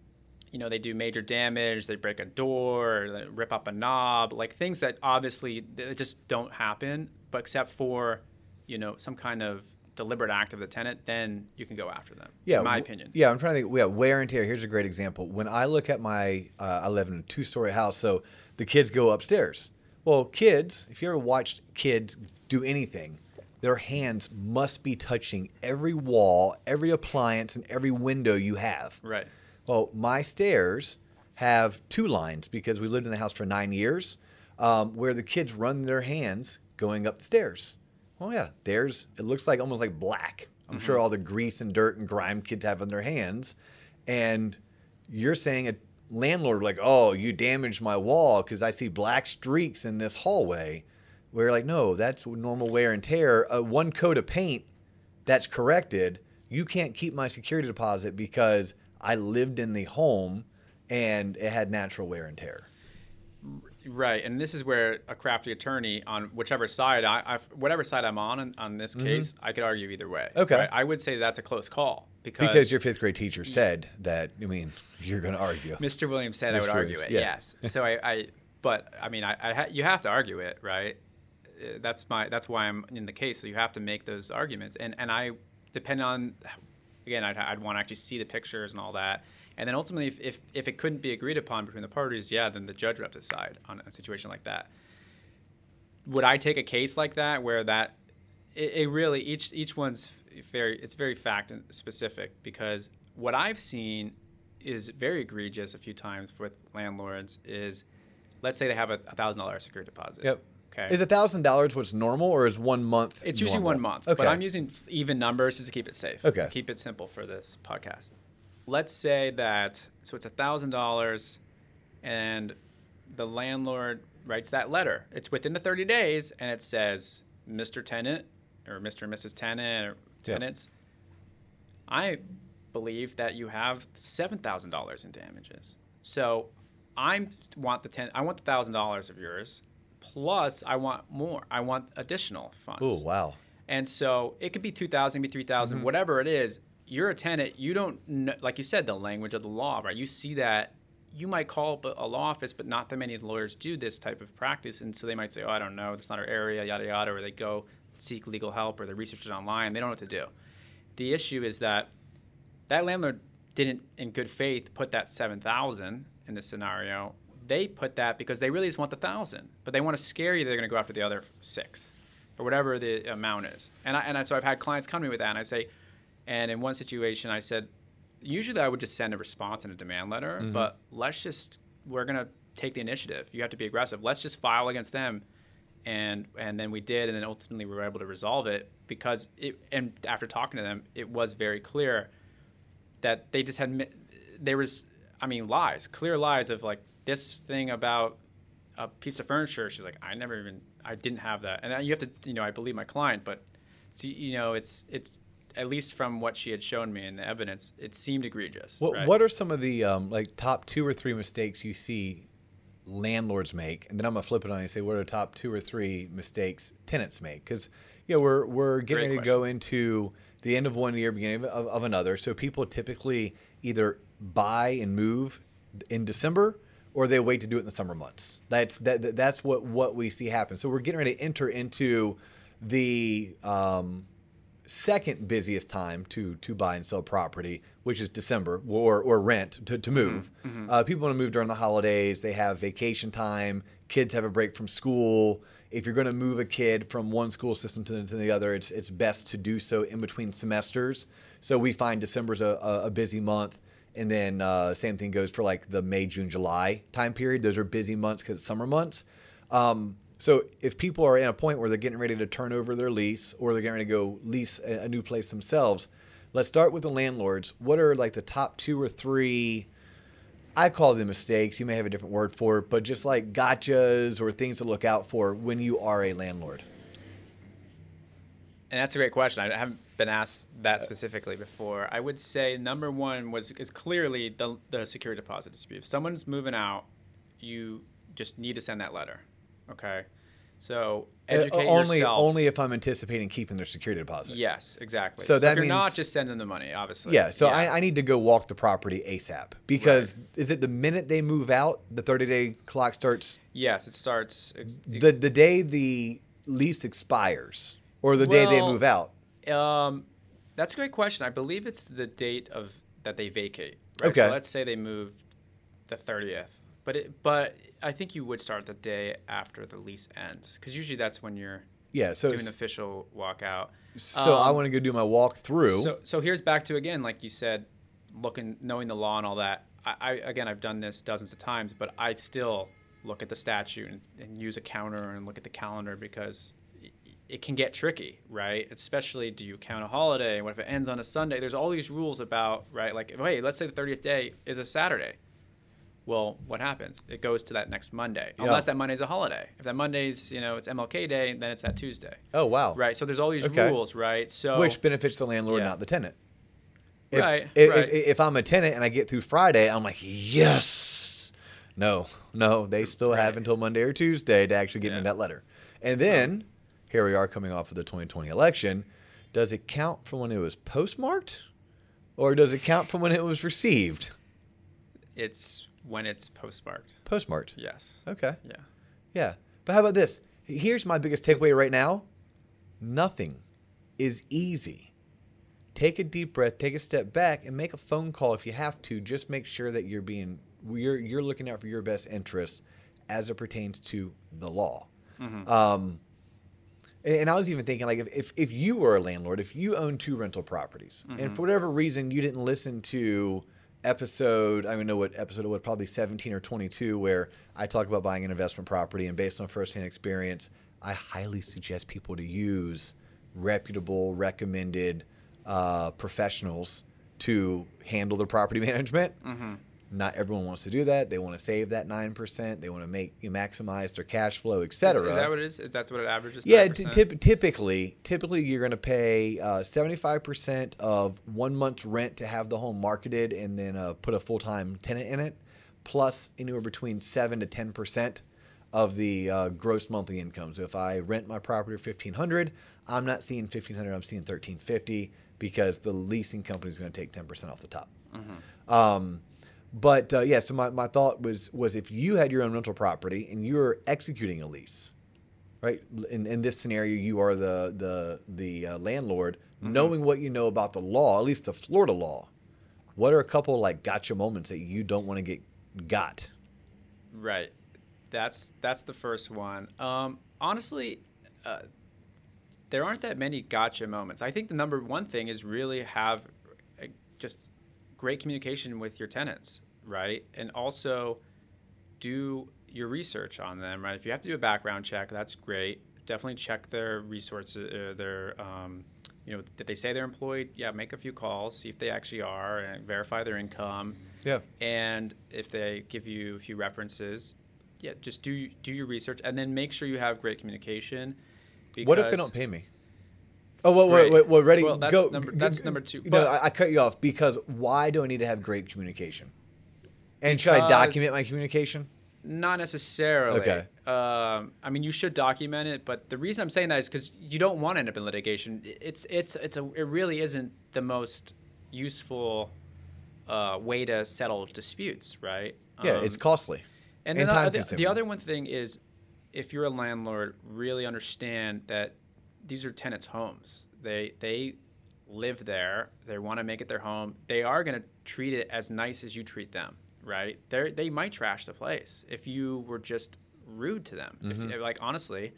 you know, they do major damage, they break a door, they rip up a knob, like things that obviously just don't happen, but except for, you know, some kind of deliberate act of the tenant, then you can go after them. Yeah, in my opinion. Yeah, I'm trying to think. Yeah, wear and tear. Here's a great example. When I look at my, uh, I live in a two-story house, so the kids go upstairs. Well, kids, if you ever watched kids do anything, their hands must be touching every wall, every appliance, and every window you have. Right. Well, my stairs have two lines because we lived in the house for nine years, um, where the kids run their hands going up the stairs. Oh yeah, there's it looks like almost like black. I'm sure all the grease and dirt and grime kids have on their hands, and you're saying a landlord like, oh, you damaged my wall because I see black streaks in this hallway. We're like, no, that's normal wear and tear. Uh, one coat of paint that's corrected, you can't keep my security deposit because I lived in the home and it had natural wear and tear. Right, and this is where a crafty attorney on whichever side I, I whatever side I'm on on, on this case, I could argue either way. Mm-hmm. Okay. right? I would say that's a close call because, Because your fifth grade teacher said that, I mean, you're going to argue. Mr. Williams said I would argue Williams, it. yeah. Yes. So I, I, but I mean, I, I ha- you have to argue it, right? Uh, That's my that's why I'm in the case. So you have to make those arguments, and and I depend on, again, I'd, I'd want to actually see the pictures and all that, and then ultimately, if, if if it couldn't be agreed upon between the parties, yeah, then the judge would have to decide on a situation like that. Would I take a case like that where that it, it really each each one's very it's very fact and specific because what I've seen is very egregious a few times with landlords is let's say they have a thousand dollar security deposit. Yep. Okay. Is a thousand dollars what's normal, or is one month? It's usually normal? one month, Okay. but I'm using even numbers just to keep it safe. Okay. Keep it simple for this podcast. Let's say that so it's a thousand dollars, and the landlord writes that letter. It's within the 30 days, and it says, "Mr. Tenant" or "Mr. and Mrs. Tenant" or Yeah. tenants. I believe that you have seven thousand dollars in damages. So I want the ten. I want the thousand dollars of yours, plus I want more. I want additional funds. Oh wow. And so it could be 2000, be 3000, Mm-hmm. whatever it is. You're a tenant. You don't know, like you said, the language of the law, right? You see that. You might call up a law office, but not that many lawyers do this type of practice. And so they might say, oh, I don't know, that's not our area, yada, yada, or they go seek legal help or they research it online. They don't know what to do. The issue is that that landlord didn't, in good faith, put that 7000 in this scenario. They put that because they really just want the thousand, but they want to scare you. They're going to go after the other six or whatever the amount is. And I, and I, so I've had clients come to me with that, and I say, and in one situation, I said, usually I would just send a response and a demand letter, mm-hmm. but let's just we're gonna take the initiative. You have to be aggressive. Let's just file against them, and and then we did, and then ultimately we were able to resolve it because it. And after talking to them, it was very clear that they just had there was I mean lies, clear lies of like this thing about a piece of furniture. She's like, I never even, I didn't have that. And you have to, you know, I believe my client, but, so, you know, it's, it's, at least from what she had shown me in the evidence, it seemed egregious. What right? What are some of the um, like top two or three mistakes you see landlords make? And then I'm gonna flip it on you and say, what are the top two or three mistakes tenants make? Because you know we're we're getting Great to go into the end of one year, beginning of, of another. So people typically either buy and move in December or they wait to do it in the summer months. That's that, that- that's what what we see happen. So we're getting ready to enter into the um, second busiest time to to buy and sell property, which is December or or rent to, to move. Uh, people want to move during the holidays. They have vacation time. Kids have a break from school. If you're going to move a kid from one school system to the, to the other, it's it's best to do so in between semesters. So we find December's a, a, a busy month. And then uh, same thing goes for like the May, June, July time period. Those are busy months because summer months. Um, so if people are in a point where they're getting ready to turn over their lease or they're getting ready to go lease a, a new place themselves, let's start with the landlords. What are like the top two or three? I call them mistakes. You may have a different word for it, but just like gotchas or things to look out for when you are a landlord. And that's a great question. I haven't been asked that uh, specifically before. I would say number one was is clearly the the security deposit dispute. If someone's moving out, you just need to send that letter. Okay, so educate Uh, only yourself. only if I'm anticipating keeping their security deposit. Yes, exactly. So that if you're not just sending the money, obviously. Yeah, so I, I need to go walk the property ASAP because Right. is it the minute they move out, the 30 day clock starts yes, it starts. ex- the the day the lease expires or the day they move out. Um, that's a great question. I believe it's the date of that they vacate. Right? Okay. So let's say they move the thirtieth. But it, but I think you would start the day after the lease ends because usually that's when you're Yeah. So doing the official walkout. so I Um, want to go do my walk through. So, so here's back to again, like you said, looking, knowing the law and all that. I, I again, I've done this dozens of times, but I still look at the statute and, and use a counter and look at the calendar because it can get tricky, right? Especially, do you count a holiday? What if it ends on a Sunday? There's all these rules about, right? Like, hey, let's say the 30th day is a Saturday. Well, what happens? It goes to that next Monday, Yeah. unless that Monday's a holiday. If that Monday's, you know, it's MLK Day, then it's that Tuesday, oh wow. right? So there's all these Okay. rules, right? So Which benefits the landlord, Yeah. not the tenant. If, Right, If, right. If, if I'm a tenant and I get through Friday, I'm like, yes. No, no, they still have until Monday or Tuesday to actually get me that letter. And then here we are coming off of the 2020 election. Does it count from when it was postmarked, or does it count from when it was received? It's when it's postmarked. Postmarked. Yes. Okay. Yeah. Yeah. But how about this? Here's my biggest takeaway right now nothing is easy. Take a deep breath, take a step back, and make a phone call if you have to. Just make sure that you're being you're you're looking out for your best interests as it pertains to the law. Um, and, I was even thinking like if, if if you were a landlord, if you own two rental properties, and for whatever reason you didn't listen to episode, I don't know what episode it was, probably 17 or 22, where I talk about buying an investment property, and based on firsthand experience, I highly suggest people to use reputable, recommended uh, professionals to handle their property [LAUGHS] management. Not everyone wants to do that. They want to save that nine percent. They want to make you maximize their cash flow, Is, etc. is that what it is? Is that what it averages? Yeah, 9%? t- typically, typically you're going to pay uh, 75% of one month's rent to have the home marketed and then uh, put a full-time tenant in it, plus anywhere between seven to 10% of the uh, gross monthly income. So if I rent my property for 1500, I'm not seeing 1500, I'm seeing 1350 because the leasing company is going to take 10% off the top. Um, but uh, yeah, so my, my thought was was if you had your own rental property and you were executing a lease, right? In, in this scenario, you are the the the uh, landlord, knowing what you know about the law, at least the Florida law. What are a couple like gotcha moments that you don't want to get got? Right. That's that's the first one. Um, honestly, uh, there aren't that many gotcha moments. I think the number one thing is really have just great communication with your tenants, right? And also do your research on them, right? If you have to do a background check, that's great. Definitely check their resources, uh, their um, you know, did they say they're employed? Yeah, make a few calls, see if they actually are, and verify their income. Yeah. And if they give you a few references, yeah, just do do your research and then make sure you have great communication. What if they don't pay me? Oh, Right. wait, wait, ready? Well, that's go. number- that's go- number two, No, but- I, I cut you off because why do I need to have great communication? And should I document my communication? Not necessarily. Okay. Um, I mean, you should document it, but the reason I'm saying that is because you don't want to end up in litigation. It's it's it's a it really isn't the most useful uh, way to settle disputes, right? Yeah, Um, it's costly. And and then the, the other one thing is, if you're a landlord, really understand that these are tenants' homes. They they live there. They want to make it their home. They are going to treat it as nice as you treat them, right? They they might trash the place if you were just rude to them. Mm-hmm. If, like honestly.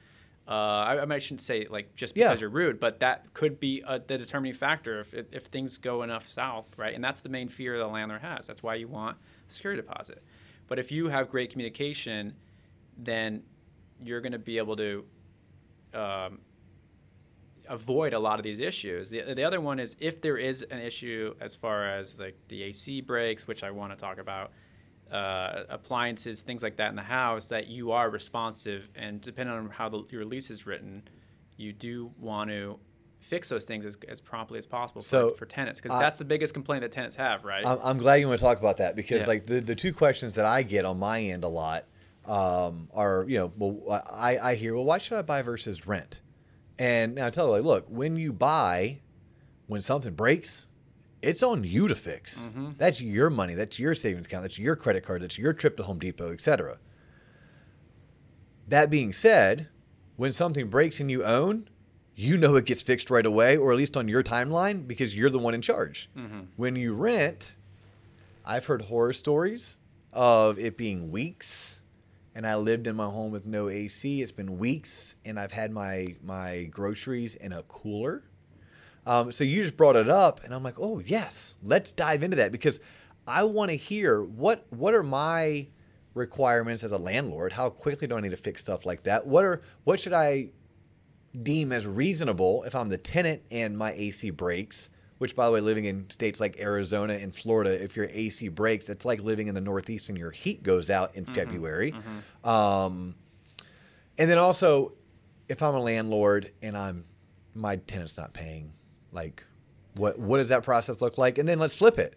Uh, I, I shouldn't say like just Yeah. because you're rude, but that could be a, the determining factor if, if, if things go enough south, right? And that's the main fear the landlord has. That's why you want a security deposit. But if you have great communication, then you're going to be able to um, avoid a lot of these issues. The, the other one is if there is an issue as far as like the AC breaks, which I want to talk about, uh, appliances, things like that in the house, that you are responsive and depending on how the, your lease is written, you do want to fix those things as, as promptly as possible So, for, for tenants because that's the biggest complaint that tenants have, right? I'm, I'm glad you want to talk about that because Yeah. like the, the two questions that I get on my end a lot um, are you know well I, I hear well why should I buy versus rent and now I tell them like look when you buy when something breaks it's on you to fix. Mm-hmm. that's your money. That's your savings account. That's your credit card. That's your trip to Home Depot etc that being said when something breaks and you own you know it gets fixed right away or at least on your timeline because you're the one in charge. Mm-hmm. when you rent, I've heard horror stories of it being weeks and I lived in my home with no AC. It's been weeks and I've had my my groceries in a cooler. Um, so you just brought it up and I'm like, "Oh, yes. Let's dive into that because I want to hear what what are my requirements as a landlord? How quickly do I need to fix stuff like that? What are what should I deem as reasonable if I'm the tenant and my AC breaks? Which, by the way, living in states like Arizona and Florida, if your AC breaks, it's like living in the Northeast and your heat goes out in February. Um, and then also, if I'm a landlord and I'm my tenant's not paying, like, what what does that process look like? And then let's flip it.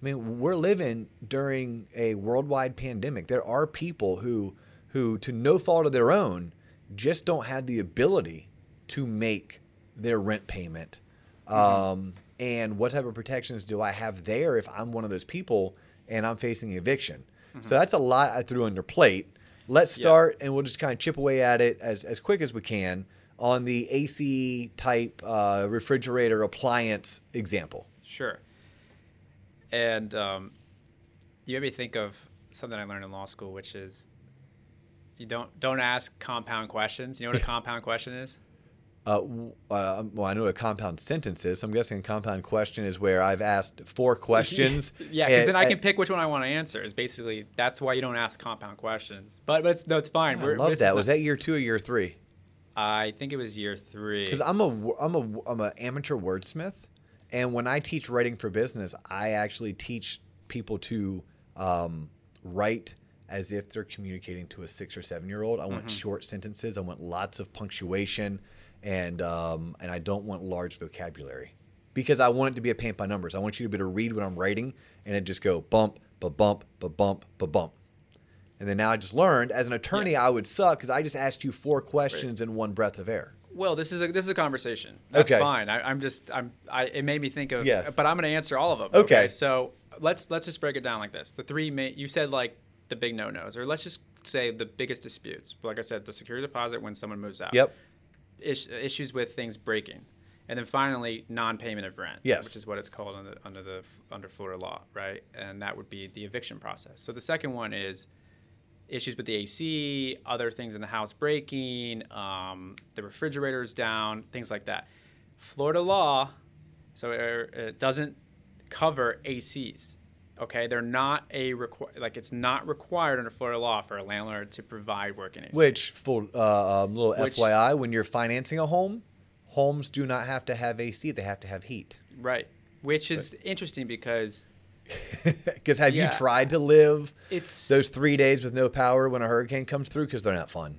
I mean, we're living during a worldwide pandemic. There are people who who, to no fault of their own, just don't have the ability to make their rent payment. Um, and what type of protections do I have there if I'm one of those people and I'm facing eviction? So that's a lot I threw on your plate. Let's Yeah. start, and we'll just kind of chip away at it as, as quick as we can on the AC type uh, refrigerator appliance example. Sure. And um, you made me think of something I learned in law school, which is you don't don't ask compound questions. You know what a [LAUGHS] compound question is? Uh, uh, well, I know what a compound sentence is. So I'm guessing a compound question is where I've asked four [LAUGHS] questions. yeah, because then I can pick which one I want to answer. Is basically that's why you don't ask compound questions. But but it's no, it's fine. I We're- love that. not- Was that year two or year three? I think it was year three. Because I'm a I'm a I'm an amateur wordsmith, and when I teach writing for business, I actually teach people to um, write as if they're communicating to a six or seven year old. I want short sentences. I want lots of punctuation, and um, and I don't want large vocabulary because I want it to be a paint by numbers. I want you to be able to read what I'm writing and it just go bump, ba bump, ba bump, ba bump. And then now I just learned as an attorney I would suck because I just asked you four questions in one breath of air. Well, this is a this is a conversation. That's Okay. fine. I, I'm just I'm I it made me think of Yeah. but I'm going to answer all of them. Okay. So let's let's just break it down like this. The three main you said like the big no nos, or let's just say the biggest disputes. Like I said, the security deposit when someone moves out. Yep. Is, issues with things breaking, and then finally non-payment of rent. Yes. Which is what it's called under under the under Florida law, right? And that would be the eviction process. So the second one is issues with the AC, other things in the house breaking, um, the refrigerator's down, things like that. Florida law, so it, it doesn't cover ACs. Okay, they're not a requ- like it's not required under Florida law for a landlord to provide working AC. Which, full uh, um, little Which- FYI, when you're financing a home, homes do not have to have AC; they have to have heat. right, which is interesting because [LAUGHS] Because have Yeah. you tried to live it's those three days with no power when a hurricane comes through? Because they're not fun.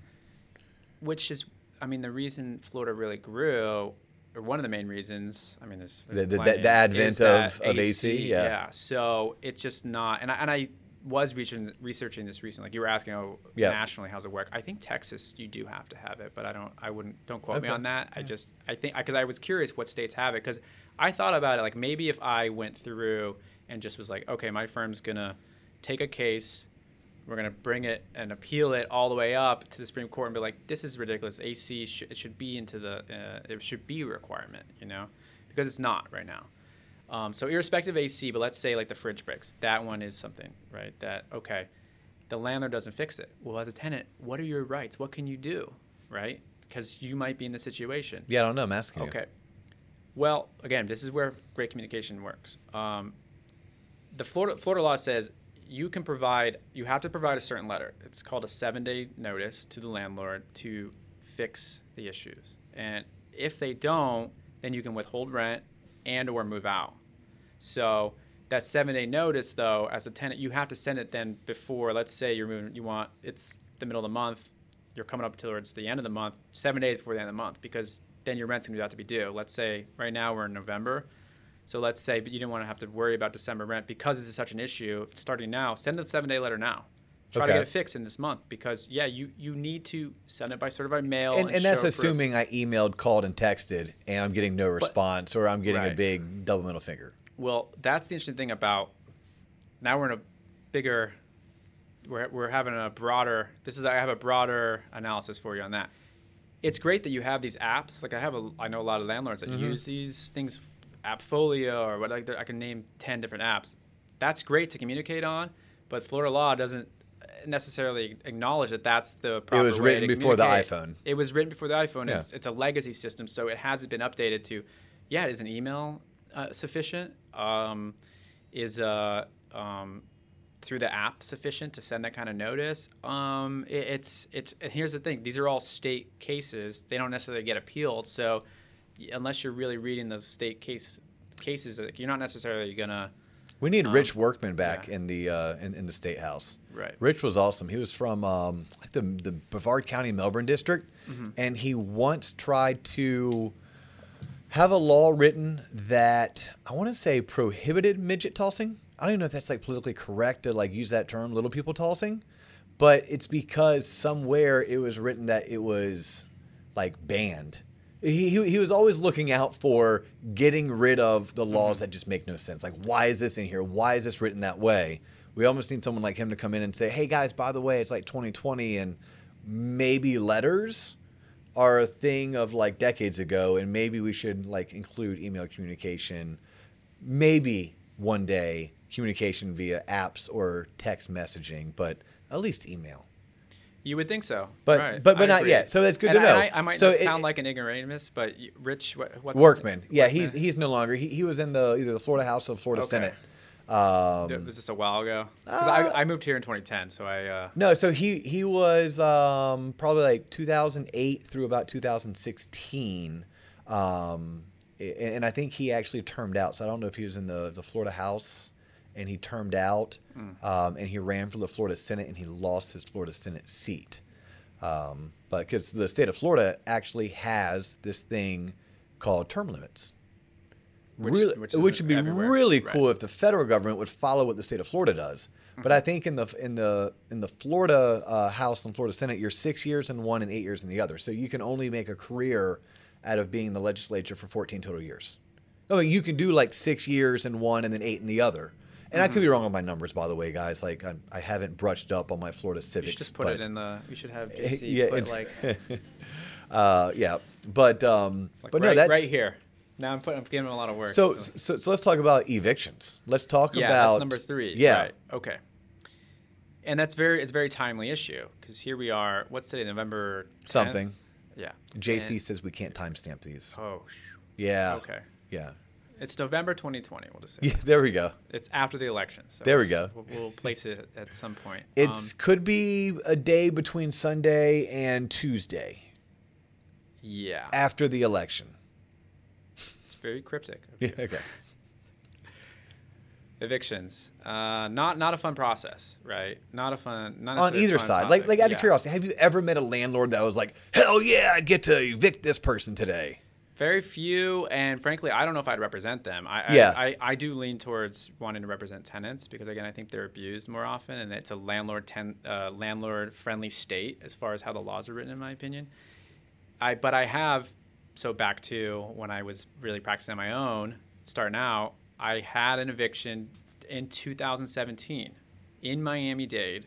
which is I mean the reason Florida really grew, or one of the main reasons. I mean, there's, The- there's the- the- plenty, the advent of- of AC, yeah. yeah. So it's just not, and I, and I was researching researching this recently. Like you were asking, oh, Yeah. nationally, how's it work? I think Texas, you do have to have it, but I don't. I wouldn't. Don't quote me on that. I just I think because I was curious what states have it because I thought about it like maybe if I went through and just was like, okay, my firm's gonna take a case we're going to bring it and appeal it all the way up to the Supreme Court and be like, this is ridiculous. AC sh- it should be into the, uh, it should be a requirement, you know, because it's not right now. Um, so irrespective of AC, but let's say like the fridge breaks, that one is something, right? That okay, the landlord doesn't fix it. Well, as a tenant, what are your rights? What can you do, right? Because you might be in the situation. Yeah, I don't know. I'm asking you. Okay. Well, again, this is where great communication works. Um, the Florida Florida law says you can provide you have to provide a certain letter. It's called a seven day notice to the landlord to fix the issues. And if they don't, then you can withhold rent and or move out. So that seven day notice though, as a tenant, you have to send it then before let's say you're moving you want it's the middle of the month, you're coming up towards the end of the month, seven days before the end of the month, because then your rent's gonna be to be due. Let's say right now we're in November. So let's say, but you didn't want to have to worry about December rent because this is such an issue. Starting now, send the seven day letter now. Try to get it fixed in this month because yeah, you you need to send it by certified mail. And, and that's show proof. assuming I emailed, called, and texted, and I'm getting no response, or I'm getting a big double middle finger. Well, that's the interesting thing about now we're in a bigger we're, we're having a broader this is I have a broader analysis for you on that. It's great that you have these apps. Like I have a I know a lot of landlords that Mhm. use these things Appfolio or what like I can name 10 different apps. That's great to communicate on, but Florida law doesn't necessarily acknowledge that that's the proper It was written before the iPhone. It was written before the iPhone. Yeah. It's, it's a legacy system, so it hasn't been updated to. Yeah, is an email uh, sufficient? Um, is uh, um, through the app sufficient to send that kind of notice? Um, it, it's it's. And here's the thing: these are all state cases. They don't necessarily get appealed. So unless you're really reading those state case cases, like, you're not necessarily gonna. We need Um, Ritch Workman back yeah. in the uh, in, in the state house. Right. Ritch was awesome. He was from um, the the Brevard County Melbourne district, Mm-hmm. and he once tried to have a law written that I want to say prohibited midget tossing. I don't even know if that's like politically correct to like use that term, little people tossing, but it's because somewhere it was written that it was like banned. He, he, he was always looking out for getting rid of the laws mm-hmm. that just make no sense. Like, why is this in here? Why is this written that way? We almost need someone like him to come in and say, hey guys, by the way, it's like 2020 and maybe letters are a thing of like decades ago and maybe we should like include email communication maybe one day communication via apps or text messaging but at least email You would think so, But- right. but- but I not agree. yet. So that's good And to know. I, I might So it- sound like an ignoramus, but Ritch, what, what's workman yeah Workman? he's he's no longer he, he was in the either the florida house or the florida Okay. senate um, was this a while ago? Because Uh, I, I moved here in 2010, so I. Uh, No, so he he was um, probably like 2008 through about 2016, um, a- and I think he actually termed out. So I don't know if he was in the the Florida House and he termed out, um, and he ran for the Florida Senate and he lost his Florida Senate seat. Um, but because the state of Florida actually has this thing called term limits. Which- really, which which, would be everywhere. really Right. cool if the federal government would follow what the state of Florida does. But Mm-hmm. I think in the in the in the Florida uh, House and Florida Senate, you're six years in one and eight years in the other. So you can only make a career out of being in the legislature for 14 total years. No, you can do like six years in one and then eight in the other. And I could be Mm-hmm. wrong on my numbers, by the way, guys. Like I, I haven't brushed up on my Florida you civics. should just put it in the. We should have [LAUGHS] DC yeah, put it- like, [LAUGHS] uh, yeah, but um, like but right, no, that's right here. Now I'm putting. I'm giving him a lot of work. So, so so let's talk about evictions. Let's talk yeah, about that's number three. Yeah, Right. Okay. And that's very. It's a very timely issue because here we are. What's today? November. 10th? something. Yeah. JC And- says we can't timestamp these. oh. Yeah. Okay. Yeah. It's November 2020. We'll just say. Yeah. There we go. It's after the election. So There we go. We'll, we'll place it at some point. It's Um, could be a day between Sunday and Tuesday yeah. after the election. It's very cryptic. [LAUGHS] Yeah. Okay. [LAUGHS] Evictions. Uh, not not a fun process, right? Not a fun. Not On either side, like like out of Yeah. curiosity, have you ever met a landlord that was like, "Hell yeah, I get to evict this person today"? Very few, and frankly, I don't know if I'd represent them. I, Yeah. I, I, I do lean towards wanting to represent tenants because again, I think they're abused more often, and it's a landlord ten, uh, landlord friendly state as far as how the laws are written, in my opinion. I but I have so back to when I was really practicing on my own, starting out, I had an eviction in 2017 in Miami Dade,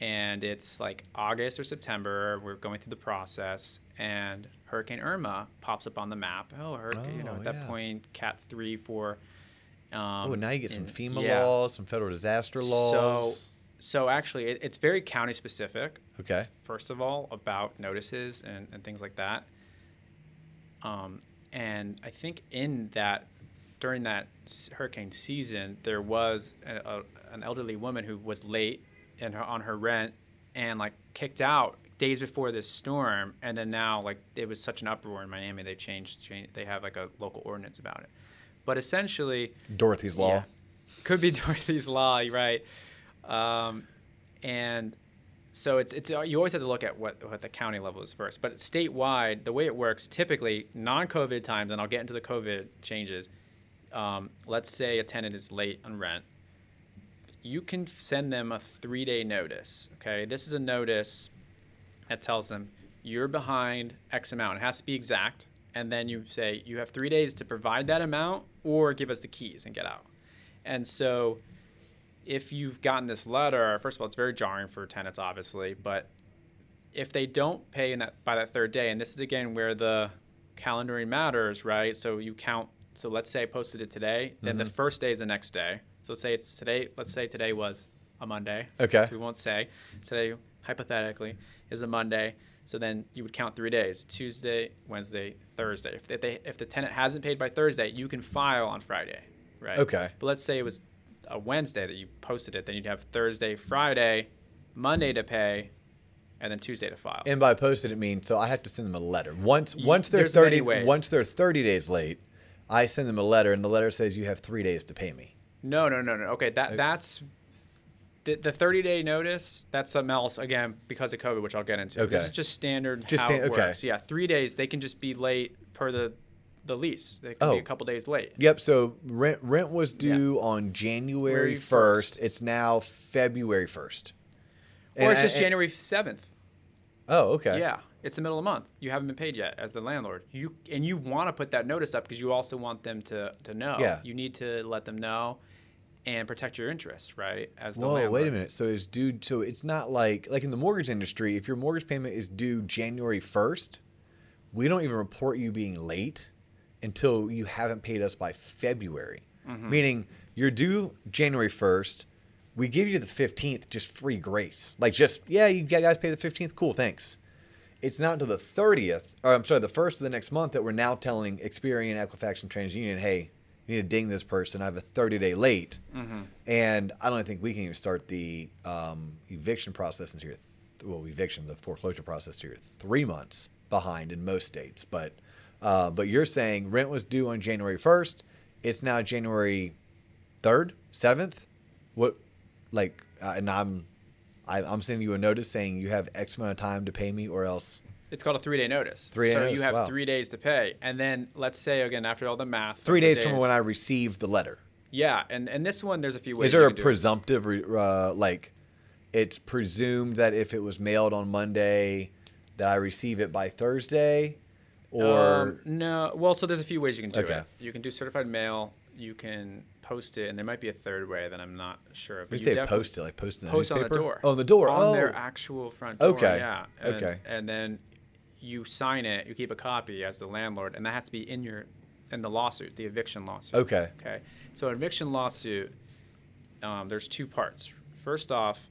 and it's like August or September. We're going through the process, and Hurricane Irma pops up on the map. Oh, hurricane! you know, Oh, at that yeah. point, Cat three, four. Um, oh, now you get some and- FEMA yeah. laws, some federal disaster laws. So, so actually, it, it's very county specific okay. first of all about notices and, and things like that um, and i think in that during that hurricane season there was a, a, an elderly woman who was late in her, on her rent and like kicked out days before this storm and then now like it was such an uproar in miami they changed, changed they have like a local ordinance about it but essentially Dorothy's law. yeah. Could be [LAUGHS] Dorothy's law, right? Um, and so it's it's you always have to look at what what the county level is first. But statewide, the way it works, typically non-COVID times, and I'll get into the COVID changes. Um, let's say a tenant is late on rent. You can send them a three-day notice. Okay, this is a notice that tells them you're behind X amount. It has to be exact. And then you say you have three days to provide that amount or give us the keys and get out. And so if you've gotten this letter, first of all, it's very jarring for tenants, obviously, but if they don't pay in that by that third day, and this is again where the calendaring matters, right? So you count. So let's say I posted it today, then the mm-hmm. first day is the next day. So say it's today. Let's say today was a Monday. Okay. We won't say. Today, hypothetically, is a Monday. So then you would count three days: Tuesday, Wednesday, Thursday. If, if they if the tenant hasn't paid by Thursday, you can file on Friday, right? Okay. But let's say it was a Wednesday that you posted it, then you'd have Thursday, Friday, Monday to pay, and then Tuesday to file. And by posted, it means so I have to send them a letter. Once You- once they're thirty once they're thirty days late, I send them a letter, and the letter says you have three days to pay me. No, no, no, no. Okay, that uh, that's the, the 30 day notice. That's something else again because of COVID, which I'll get into. This Okay. is just standard Just how it okay. works. Yeah, three days. They can just be late per the the lease. They can Oh. be a couple days late. Yep. So rent rent was due on January January first. 1st. It's now February first. Or it's just January 7th. Oh, okay. Yeah, it's the middle of the month. You haven't been paid yet as the landlord. You and you want to put that notice up because you also want them to to know. Yeah. You need to let them know and protect your interests, right? As the Whoa, landlord. wait a minute. So it's due. So it's not like like in the mortgage industry. If your mortgage payment is due January first, we don't even report you being late until you haven't paid us by February. Mm-hmm. Meaning you're due January first. We give you the fifteenth, just free grace. Like just yeah, you guys pay the fifteenth. Cool, thanks. It's not until the thirtieth, or I'm sorry, the first of the next month that we're now telling Experian, Equifax, and TransUnion, hey, you need to ding this person. I have a 30 day late. Mm-hmm. And I don't think we can even start the um, eviction process until you're, th- well, eviction, the foreclosure process until you're three months behind in most states. But, uh, but you're saying rent was due on January 1st. It's now January 3rd, 7th. What, like, uh, and I'm, I, I'm sending you a notice saying you have X amount of time to pay me or else. It's called a three day notice. Three-day so notice, you have wow. three days to pay, and then let's say again after all the math. Three the days from when I received the letter. Yeah, and and this one there's a few ways. Is there you a presumptive, re- uh, like, it's presumed that if it was mailed on Monday, that I receive it by Thursday, or Um, no. Well, so there's a few ways you can do Okay. it. You can do certified mail. You can post it, and there might be a third way that I'm not sure. of. You but say post it, like post in the post on newspaper. the door. Oh, on the door. On oh, their actual front door. Okay, Yeah. And, okay. And then you sign it. You keep a copy as the landlord, and that has to be in your in the lawsuit, the eviction lawsuit. okay. Okay. So an eviction lawsuit, um, there's two parts. First off,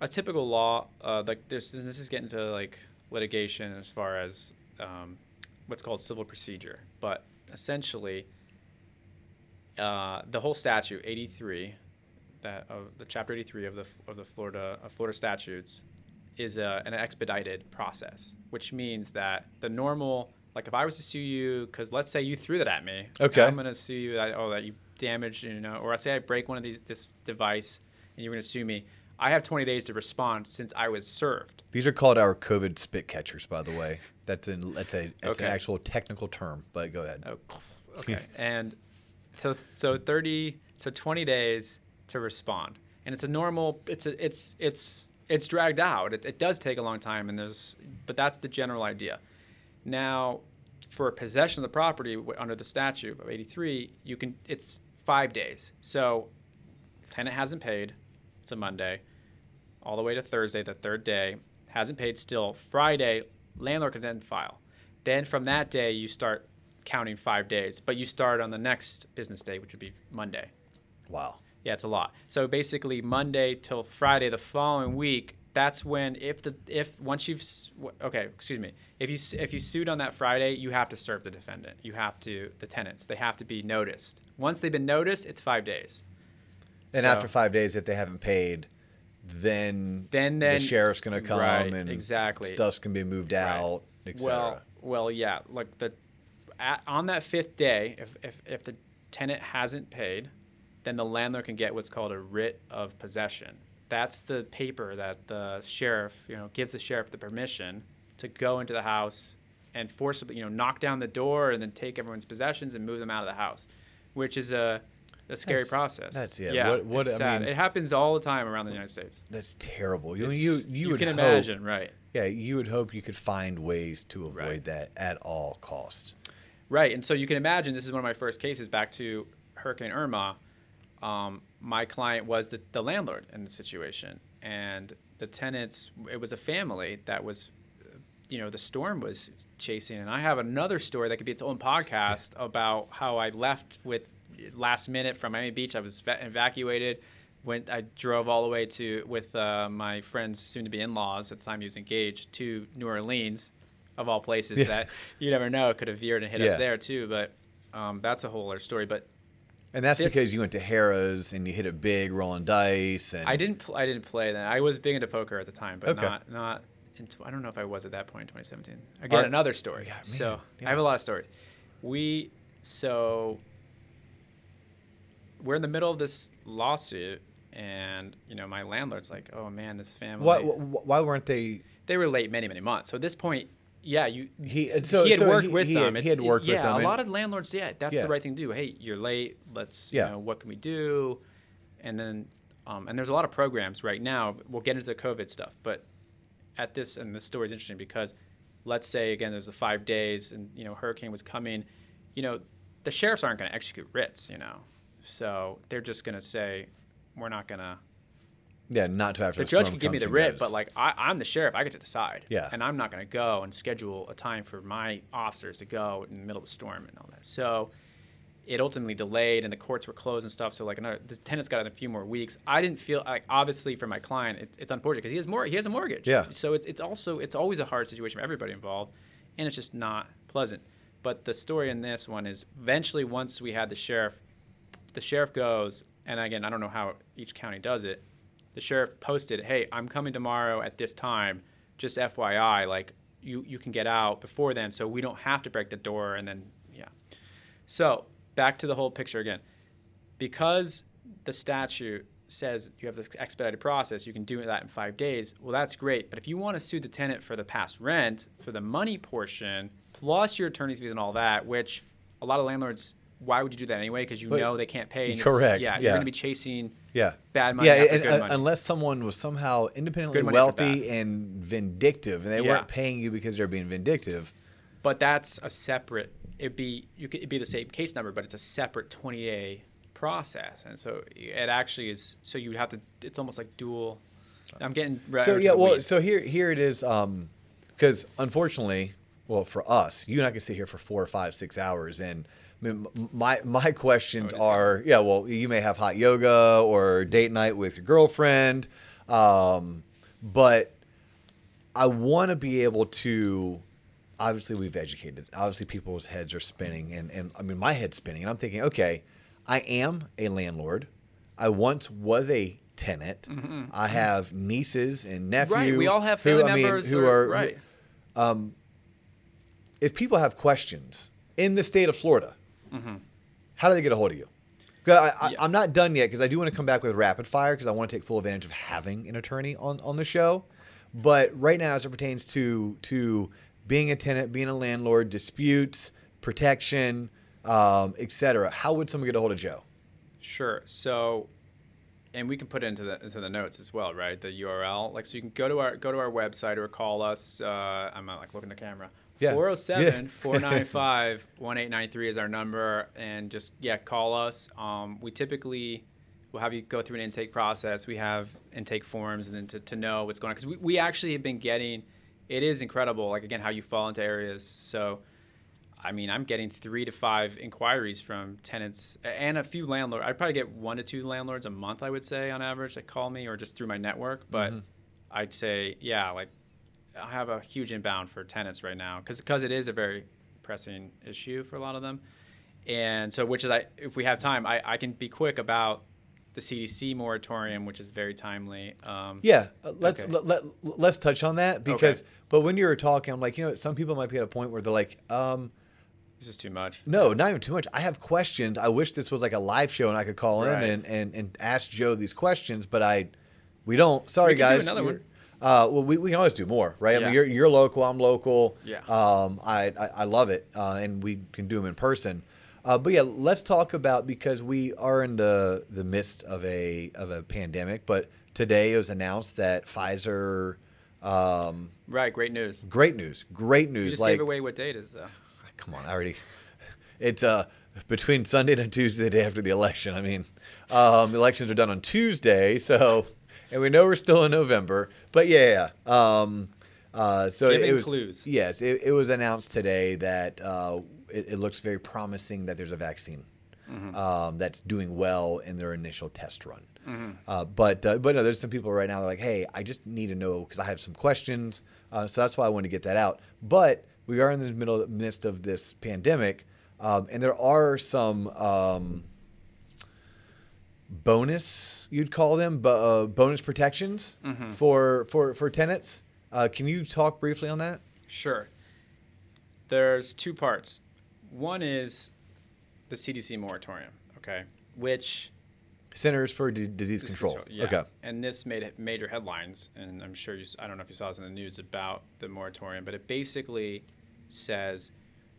a typical law, uh, like this, this is getting to like litigation as far as um, what's called civil procedure, but essentially, uh, the whole statute 83, that of the chapter 83 of the of the Florida of Florida statutes, is a, an expedited process, which means that the normal, like if I was to sue you, because let's say you threw that at me, Okay. I'm gonna sue you that oh that you damaged, you know, or I say I break one of these this device, and you're gonna sue me. I have 20 days to respond since I was served. These are called our COVID spit catchers, by the way. That's an that's a that's an actual technical term. But go ahead. Oh, okay. [LAUGHS] and so so 30 so 20 days to respond. And it's a normal it's a, it's it's it's dragged out. It, it does take a long time and there's but that's the general idea. Now for possession of the property under the statute of 83, you can it's 5 days. So tenant hasn't paid. It's a Monday. All the way to Thursday, the third day, hasn't paid still. Friday, landlord can then file. Then from that day, you start counting five days, but you start on the next business day, which would be Monday. Wow. Yeah, it's a lot. So basically, Monday till Friday the following week. That's when if the if once you've okay, excuse me, if you if you sued on that Friday, you have to serve the defendant. You have to the tenants. They have to be noticed. Once they've been noticed, it's five days. And So- after five days, if they haven't paid, then Then- then the sheriff's gonna come right, and exactly. stuff's can be moved out, etc. Well, well, yeah. Like the at, on that fifth day, if, if if the tenant hasn't paid, then the landlord can get what's called a writ of possession. That's the paper that the sheriff, you know, gives the sheriff the permission to go into the house and forcibly, you know, knock down the door and then take everyone's possessions and move them out of the house, which is a a scary That's- process. that's- yeah, Yeah. what- what- it's I sad. mean- it happens all the time around the United States. That's terrible. You It's- you you, would can hope- imagine, right? Yeah, you would hope you could find ways to avoid Right. that at all costs. Right, and so you can imagine this is one of my first cases back to Hurricane Irma. Um, my client was the, the landlord in the situation, and the tenants. It was a family that was, you know, the storm was chasing. And I have another story that could be its own podcast about how I left with last minute from Miami Beach. I was evacuated. went. I drove all the way to with uh, my friend's soon-to-be in-laws at the time he was engaged to New Orleans, of all places Yeah. that you never know could have veered and hit Yeah. us there too. But um, that's a whole other story. But And that's This- because you went to Harrah's and you hit it big, rolling dice. And I didn't. Pl- I didn't play then. I was big into poker at the time, but Okay. not not. In tw- I don't know if I was at that point in 2017. Again, Are- another story. Yeah, so yeah. I have a lot of stories. We so we're in the middle of this lawsuit, and you know my landlord's like, "Oh man, this family." Why, why weren't they? They were late many many months. So at this point, yeah, you. He so he had so worked he, with he them. Had, he had worked yeah, with them. Yeah, a lot of landlords. Yeah, that's Yeah. the right thing to do. Hey, you're late. Let's. Yeah. You know, what can we do? And then, um, and there's a lot of programs right now. We'll get into the COVID stuff, but at this and this story is interesting because, let's say again, there's the five days, and you know, hurricane was coming. You know, the sheriffs aren't going to execute writs. You know, so they're just going to say, we're not going to yeah, not to after the judge can give me the writ, but like I, I'm the sheriff, I get to decide. Yeah. And I'm not going to go and schedule a time for my officers to go in the middle of the storm and all that. So it ultimately delayed, and the courts were closed and stuff. So like another, the tenant's got a few more weeks. I didn't feel like obviously for my client, it, it's unfortunate because he has more. He has a mortgage. Yeah. So it's it's also it's always a hard situation for everybody involved, and it's just not pleasant. But the story in this one is eventually once we had the sheriff, the sheriff goes, and again I don't know how each county does it. The sheriff posted, "Hey, I'm coming tomorrow at this time. Just FYI, like you you can get out before then, so we don't have to break the door." And then yeah. So back to the whole picture again, because the statute says you have this expedited process, you can do that in five days. Well, that's great, but if you want to sue the tenant for the past rent, for the money portion, plus your attorney's fees and all that, which a lot of landlords. Why would you do that anyway? Because you But- know they can't pay. and Correct, Yeah, yeah. you're going to be chasing yeah, bad money Yeah, and, uh, money. unless someone was somehow independently Good money after wealthy and vindictive, and they Yeah. weren't paying you because they're being vindictive. But that's a separate. It'd be you could it'd be the same case number, but it's a separate 20 day process, and so it actually is. So you would have to. It's almost like dual. I'm getting right So yeah, well, weeds. so here here it is. Um, because unfortunately, well, for us, you and I can sit here for four or five, six hours, and I mean, my my [LAUGHS] questions Oh, are yeah. Well, you may have hot yoga or date night with your girlfriend, um, but I want to be able to. Obviously, we've educated. Obviously, people's heads are spinning, and and I mean, my head's spinning, and I'm thinking, okay, I am a landlord. I once was a tenant. I have nieces and nephews. Mm-hmm. right, we all have who, family I mean, members who or- are right. if people have questions in the state of Florida, Mm-hmm. how do they get a hold of you? I, I, Yeah. I'm not done yet because I do want to come back with rapid fire because I want to take full advantage of having an attorney on, on the show. But right now, as it pertains to to being a tenant, being a landlord, disputes, protection, um, etc., how would someone get a hold of Joe? Sure. So, and we can put it into the into the notes as well, right? The URL. Like, so you can go to our go to our website or call us. Uh, I'm not like looking at the camera. Yeah. 407 Yeah. [LAUGHS] 495 1893 is our number. And just, yeah, call us. Um, we typically will have you go through an intake process. We have intake forms and then to, to know what's going on. Because we, we actually have been getting, it is incredible, like, again, how you fall into areas. So, I mean, I'm getting three to five inquiries from tenants and a few landlords. I'd probably get one to two landlords a month, I would say, on average, that call me or just through my network. But I'd say, yeah, like have a huge inbound for tenants right now because because it is a very pressing issue for a lot of them. And so, which is, I, if we have time, I, I can be quick about the CDC moratorium, which is very timely. Um, Yeah, uh, let's Okay. let, let, let's touch on that because. But when you were talking, I'm like, you know, some people might be at a point where they're like, um, This is too much. No, not even too much. I have questions. I wish this was like a live show and I could call Right. in and, and, and ask Joe these questions, but I, we don't. Sorry, We guys. another You're- one. Uh, well, we, we can always do more, right? I mean, you're, you're local. I'm local. Yeah. Um, I, I, I love it, uh, and we can do them in person. Uh, but yeah, let's talk about because we are in the the midst of a of a pandemic. But today it was announced that Pfizer. Um, Right. Great news. great news! Great You news! just like gave away what date is though. come on, I already. It's uh between Sunday and Tuesday, the day after the election. I mean, um, elections are done on Tuesday, so and we know we're still in November. But yeah, yeah. Um, uh, so it, was clues. yes, it, it was announced today that uh, it, it looks very promising that there's a vaccine. um, that's doing well in their initial test run. Uh, but uh, but no, there's some people right now that are like, hey, I just need to know because I have some questions. Uh, so that's why I wanted to get that out. But we are in the middle midst of this pandemic, um, and there are some. Bonus you'd call them but uh, bonus protections for for for tenants uh, can you talk briefly on that Sure. There's two parts. One is the CDC moratorium, okay, which centers for D- disease Disease control control, yeah. okay And this made major headlines, and I'm sure you. I don't know if you saw this in the news about the moratorium, but it basically says,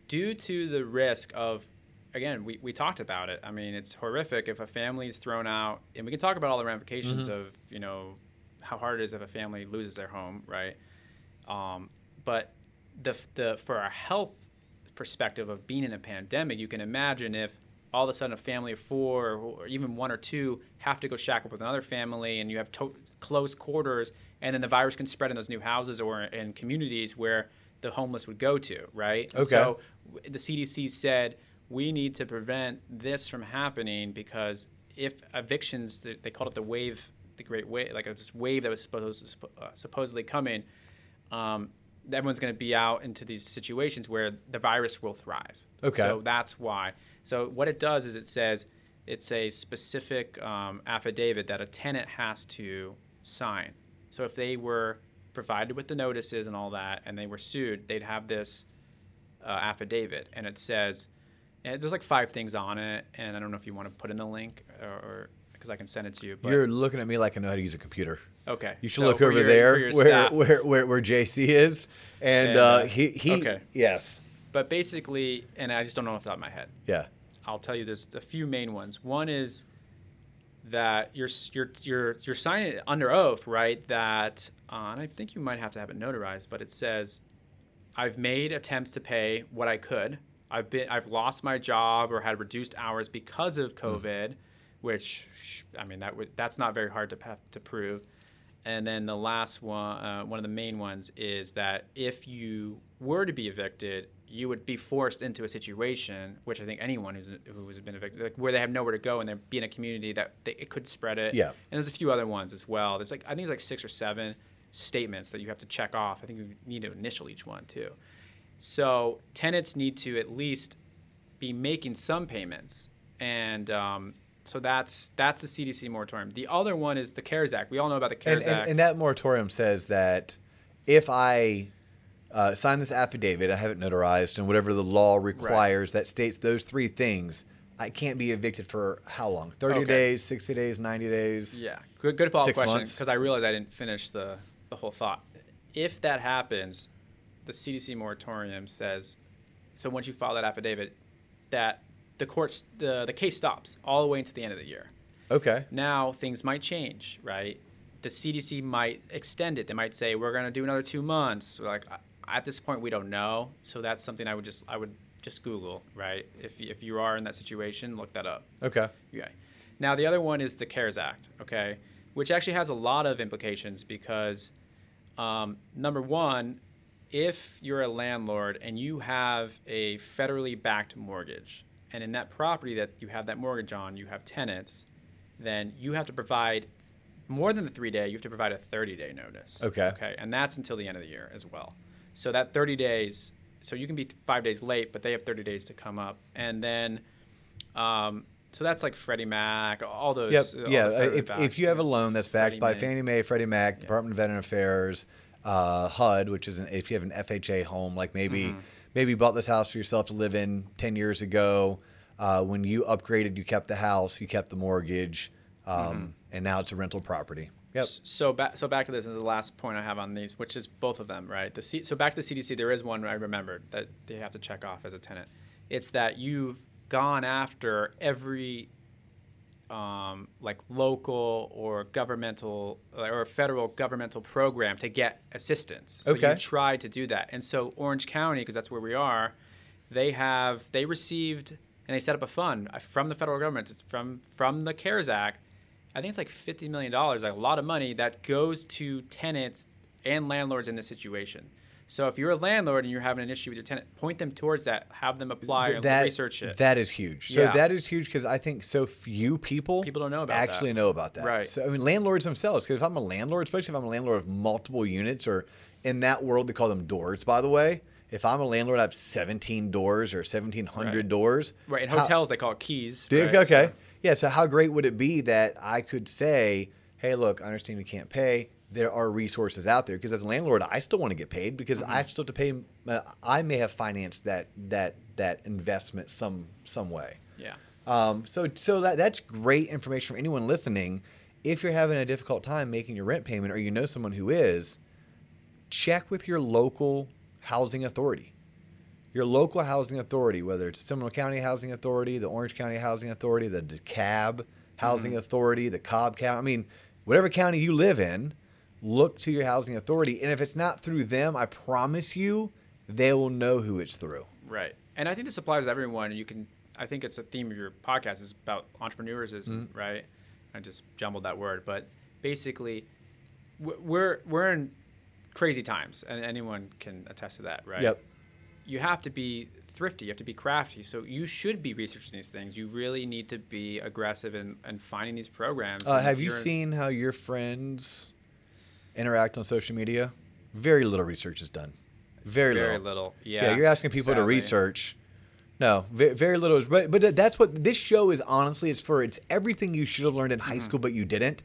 due to the risk of, again, we, we talked about it. I mean, it's horrific if a family is thrown out, and we can talk about all the ramifications Mm-hmm. of you know how hard it is if a family loses their home, right? Um, but the the for our health perspective of being in a pandemic, you can imagine if all of a sudden a family of four or even one or two have to go shack up with another family, and you have to- close quarters, and then the virus can spread in those new houses or in communities where the homeless would go to, right? Okay. So w- the CDC said we need to prevent this from happening because if evictions, th- they called it the wave, the great wave, like this wave that was supposed uh, supposedly coming. Um, everyone's going to be out into these situations where the virus will thrive. Okay. So that's why. So what it does is it says it's a specific um, affidavit that a tenant has to sign. So if they were provided with the notices and all that, and they were sued, they'd have this uh, affidavit, and it says, and there's like five things on it, and I don't know if you want to put in the link or because I can send it to you. But you're looking at me like i know how to use a computer okay. you should So look over your- there where, where where where jc is and, uh, uh, he he okay. yes But basically, and I just don't know off the top of my head. yeah I'll tell you there's a few main ones. One is that you're you're you're you're signing it under oath, right? That uh, and I think you might have to have it notarized, but it says, "I've made attempts to pay what I could. I've been I've lost my job or had reduced hours because of COVID, which I mean that would that's not very hard to pa- to prove." And then the last one, uh, one of the main ones, is that if you were to be evicted, you would be forced into a situation, which I think anyone who's who has been evicted, like where they have nowhere to go and they're be in a community that they, it could spread it. Yeah. And there's a few other ones as well. There's like I think it's like six or seven statements that you have to check off. I think you need to initial each one too. So tenants need to at least be making some payments, and um, so that's that's the CDC moratorium. The other one is the CARES Act. We all know about the CARES and, Act. and that moratorium says that if i uh, sign this affidavit i have it notarized and whatever the law requires that states those three things i can't be evicted for how long 30 Okay. days 60 days 90 days Yeah, good good follow up question because I realized I didn't finish the the whole thought. If that happens, the CDC moratorium says so once you file that affidavit, that the courts the the case stops all the way into the end of the year. okay Now things might change, right? The CDC might extend it. They might say we're going to do another two months. Like at this point, we don't know. So that's something I would just I would just Google, right? If if you are in that situation, look that up. okay Okay. Now the other one is the CARES Act, okay, which actually has a lot of implications because um, number one, if you're a landlord and you have a federally backed mortgage, and in that property that you have that mortgage on, you have tenants, then you have to provide more than the three day. You have to provide a 30 day notice. Okay. Okay, and that's until the end of the year as well. So that 30 days. So you can be five days late, but they have 30 days to come up, and then. Um, so that's like Freddie Mac, all those. Yep. all Yeah. If, if you have a loan that's backed Freddie by Mac. Fannie Mae, Freddie Mac, Department of Veteran Affairs, uh, HUD, which is an, if you have an FHA home, like maybe Mm-hmm. maybe you bought this house for yourself to live in ten years ago. Uh, when you upgraded, you kept the house, you kept the mortgage, um, Mm-hmm. and now it's a rental property. Yep. So back, so back to this is the last point I have on these, which is both of them, right? The C, so back to the CDC, there is one I remembered that they have to check off as a tenant. It's that you've gone after every um, like local or governmental or federal governmental program to get assistance. So Okay. you've tried to do that, and so Orange County, because that's where we are, they have they received and they set up a fund uh, from the federal government. It's from from the CARES Act. I think it's like fifty million dollars, like a lot of money that goes to tenants and landlords in this situation. So if you're a landlord and you're having an issue with your tenant, point them towards that. Have them apply Th- that, research it. That is huge. So Yeah. that is huge because I think so few people People don't know about actually that. know about that. Right. So I mean, landlords themselves. Because if I'm a landlord, especially if I'm a landlord of multiple units, or in that world they call them doors. By the way, if I'm a landlord, I have 17 doors or 1,700 Right. doors. right. In How- hotels, they call it keys. Dude, right? okay. So- Yeah. So how great would it be that I could say, "Hey, look, I understand you can't pay. There are resources out there." Because as a landlord, I still want to get paid because Mm-hmm. I still have to pay. Uh, I may have financed that that that investment some some way. yeah. Um, so so that that's great information for anyone listening. If you're having a difficult time making your rent payment, or you know someone who is, check with your local housing authority. Your local housing authority, whether it's Seminole County Housing Authority, the Orange County Housing Authority, the DeKalb Housing Authority, the Cobb County. I mean, whatever county you live in, look to your housing authority. And if it's not through them, I promise you, they will know who it's through. Right. And I think this applies to everyone. You can. I think it's a theme of your podcast is about entrepreneurs, is Mm-hmm. right. I just jumbled that word, but basically, we're we're in crazy times, and anyone can attest to that, right? Yep. You have to be thrifty. You have to be crafty. So you should be researching these things. You really need to be aggressive in, in finding these programs. Uh, have you seen how your friends interact on social media? Very little research is done. Very, very little. little? Yeah, Yeah. you're asking people to research. No, very, very little. But but that's what this show is. Honestly, it's for it's everything you should have learned in high Mm-hmm. school, but you didn't.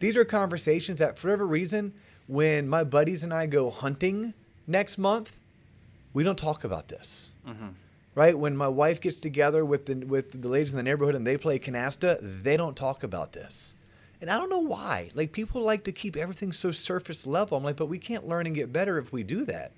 These are conversations that, for whatever reason, when my buddies and I go hunting next month, we don't talk about this. Mm-hmm. Right when my wife gets together with the with the ladies in the neighborhood and they play canasta, they don't talk about this. And I don't know why. Like people like to keep everything so surface level. I'm like, but we can't learn and get better if we do that.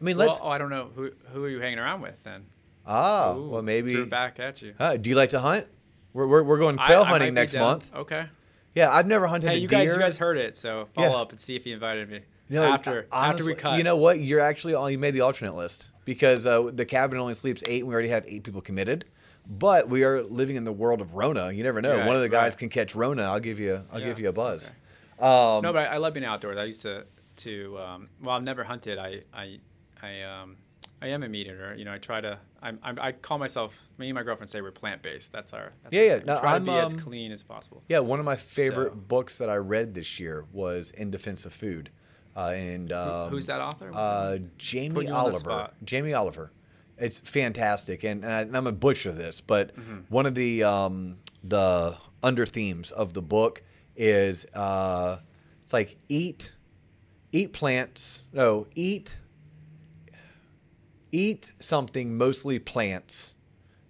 I mean, let's. Well, oh, I don't know who who are you hanging around with then. ah, Ooh, well, maybe. threw it back at you. Uh, do you like to hunt? We're, we're, we're going quail I hunting be next month. Okay. Yeah, I've never hunted Hey, you deer. guys, you guys heard it, so follow Yeah. up and see if he invited me You know, after honestly, after we cut. You know what? You're actually on. You made the alternate list because uh, the cabin only sleeps eight, and we already have eight people committed. But we are living in the world of Rona. You never know. Right, One of the guys right. can catch Rona. I'll give you. I'll Yeah, give you a buzz. okay. Um, no, but I, I love being outdoors. I used to to um, well, I've never hunted. I I I um I am a meat eater. You know, I try to. I'm, I'm I call myself. Me and my girlfriend say we're plant based. That's our. That's Yeah, our yeah. thing. We No, try I'm, to be as um, clean as possible. Yeah, one of my favorite So- books that I read this year was In Defense of Food, uh, and um, who's that author? Uh? Jamie Putting you on the Oliver. Jamie Oliver. It's fantastic, and, and, I, and I'm a butcher this, but Mm-hmm. one of the um, the under themes of the book is uh, it's like eat eat plants. No, eat eat something mostly plants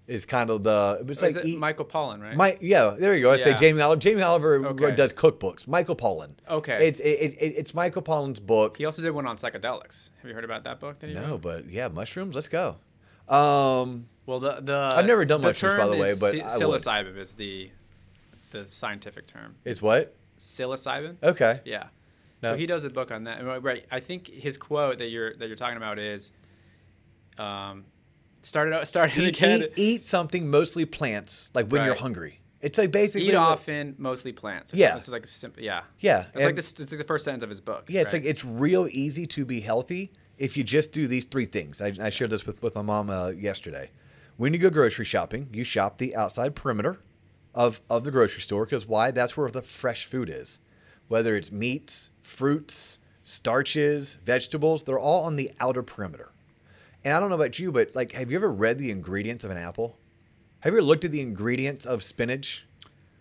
is kind of the. It's Oh, like it eat, Michael Pollan, right? my, yeah, there you go. I say Jamie Oliver. Jamie Oliver Okay. does cookbooks. Michael Pollan. Okay. It's it, it, it's Michael Pollan's book. he also did one on psychedelics. Have you heard about that book that he No, but yeah, mushrooms. Let's go. Um, Well, the the I've never done mushrooms, by the way, but psi- I would. psilocybin is the the scientific term. it's what? Psilocybin. Okay. Yeah. No. So he does a book on that. Right, Right. I think his quote that you're that you're talking about is, um, started out started Eat, again. eat, eat something mostly plants, like when you're hungry. It's like basically Eat like- often, mostly plants. Yeah. It's like simple. Yeah. Yeah, It's like this. It's like the first sentence of his book. Yeah, it's right? like it's real easy to be healthy if you just do these three things. I, I shared this with, with my mom uh, yesterday. When you go grocery shopping, you shop the outside perimeter of, of the grocery store because why? That's where the fresh food is. Whether it's meats, fruits, starches, vegetables, they're all on the outer perimeter. And I don't know about you, but like, have you ever read the ingredients of an apple? Have you ever looked at the ingredients of spinach?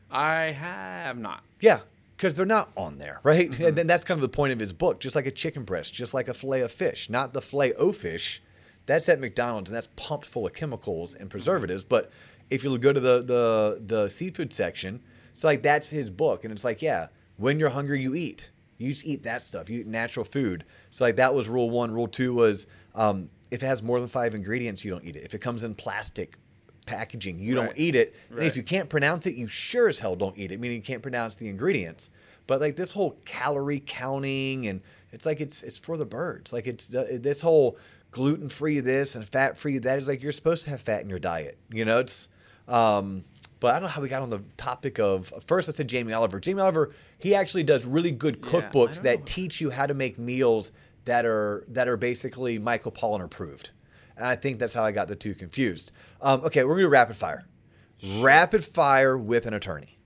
I have not. Yeah, because they're not on there, right? And then that's kind of the point of his book, just like a chicken breast, just like a fillet of fish, not the fillet o fish. That's at McDonald's, and that's pumped full of chemicals and preservatives. But if you go to the the the seafood section, it's like that's his book, and it's like, yeah, when you're hungry, you eat. You just eat that stuff. You eat natural food. So like that was rule one. Rule two was um, if it has more than five ingredients, you don't eat it. If it comes in plastic packaging, you don't eat it. And if you can't pronounce it, you sure as hell don't eat it. Meaning you can't pronounce the ingredients. But like this whole calorie counting and it's like it's it's for the birds. Like it's uh, this whole gluten free this and fat free that is like you're supposed to have fat in your diet. You know, it's um but I don't know how we got on the topic of first I said Jamie Oliver. Jamie Oliver, he actually does really good cookbooks don't that know. teach you how to make meals that are that are basically Michael Pollan approved. And I think that's how I got the two confused. Um, okay, we're gonna do rapid fire. Rapid fire with an attorney.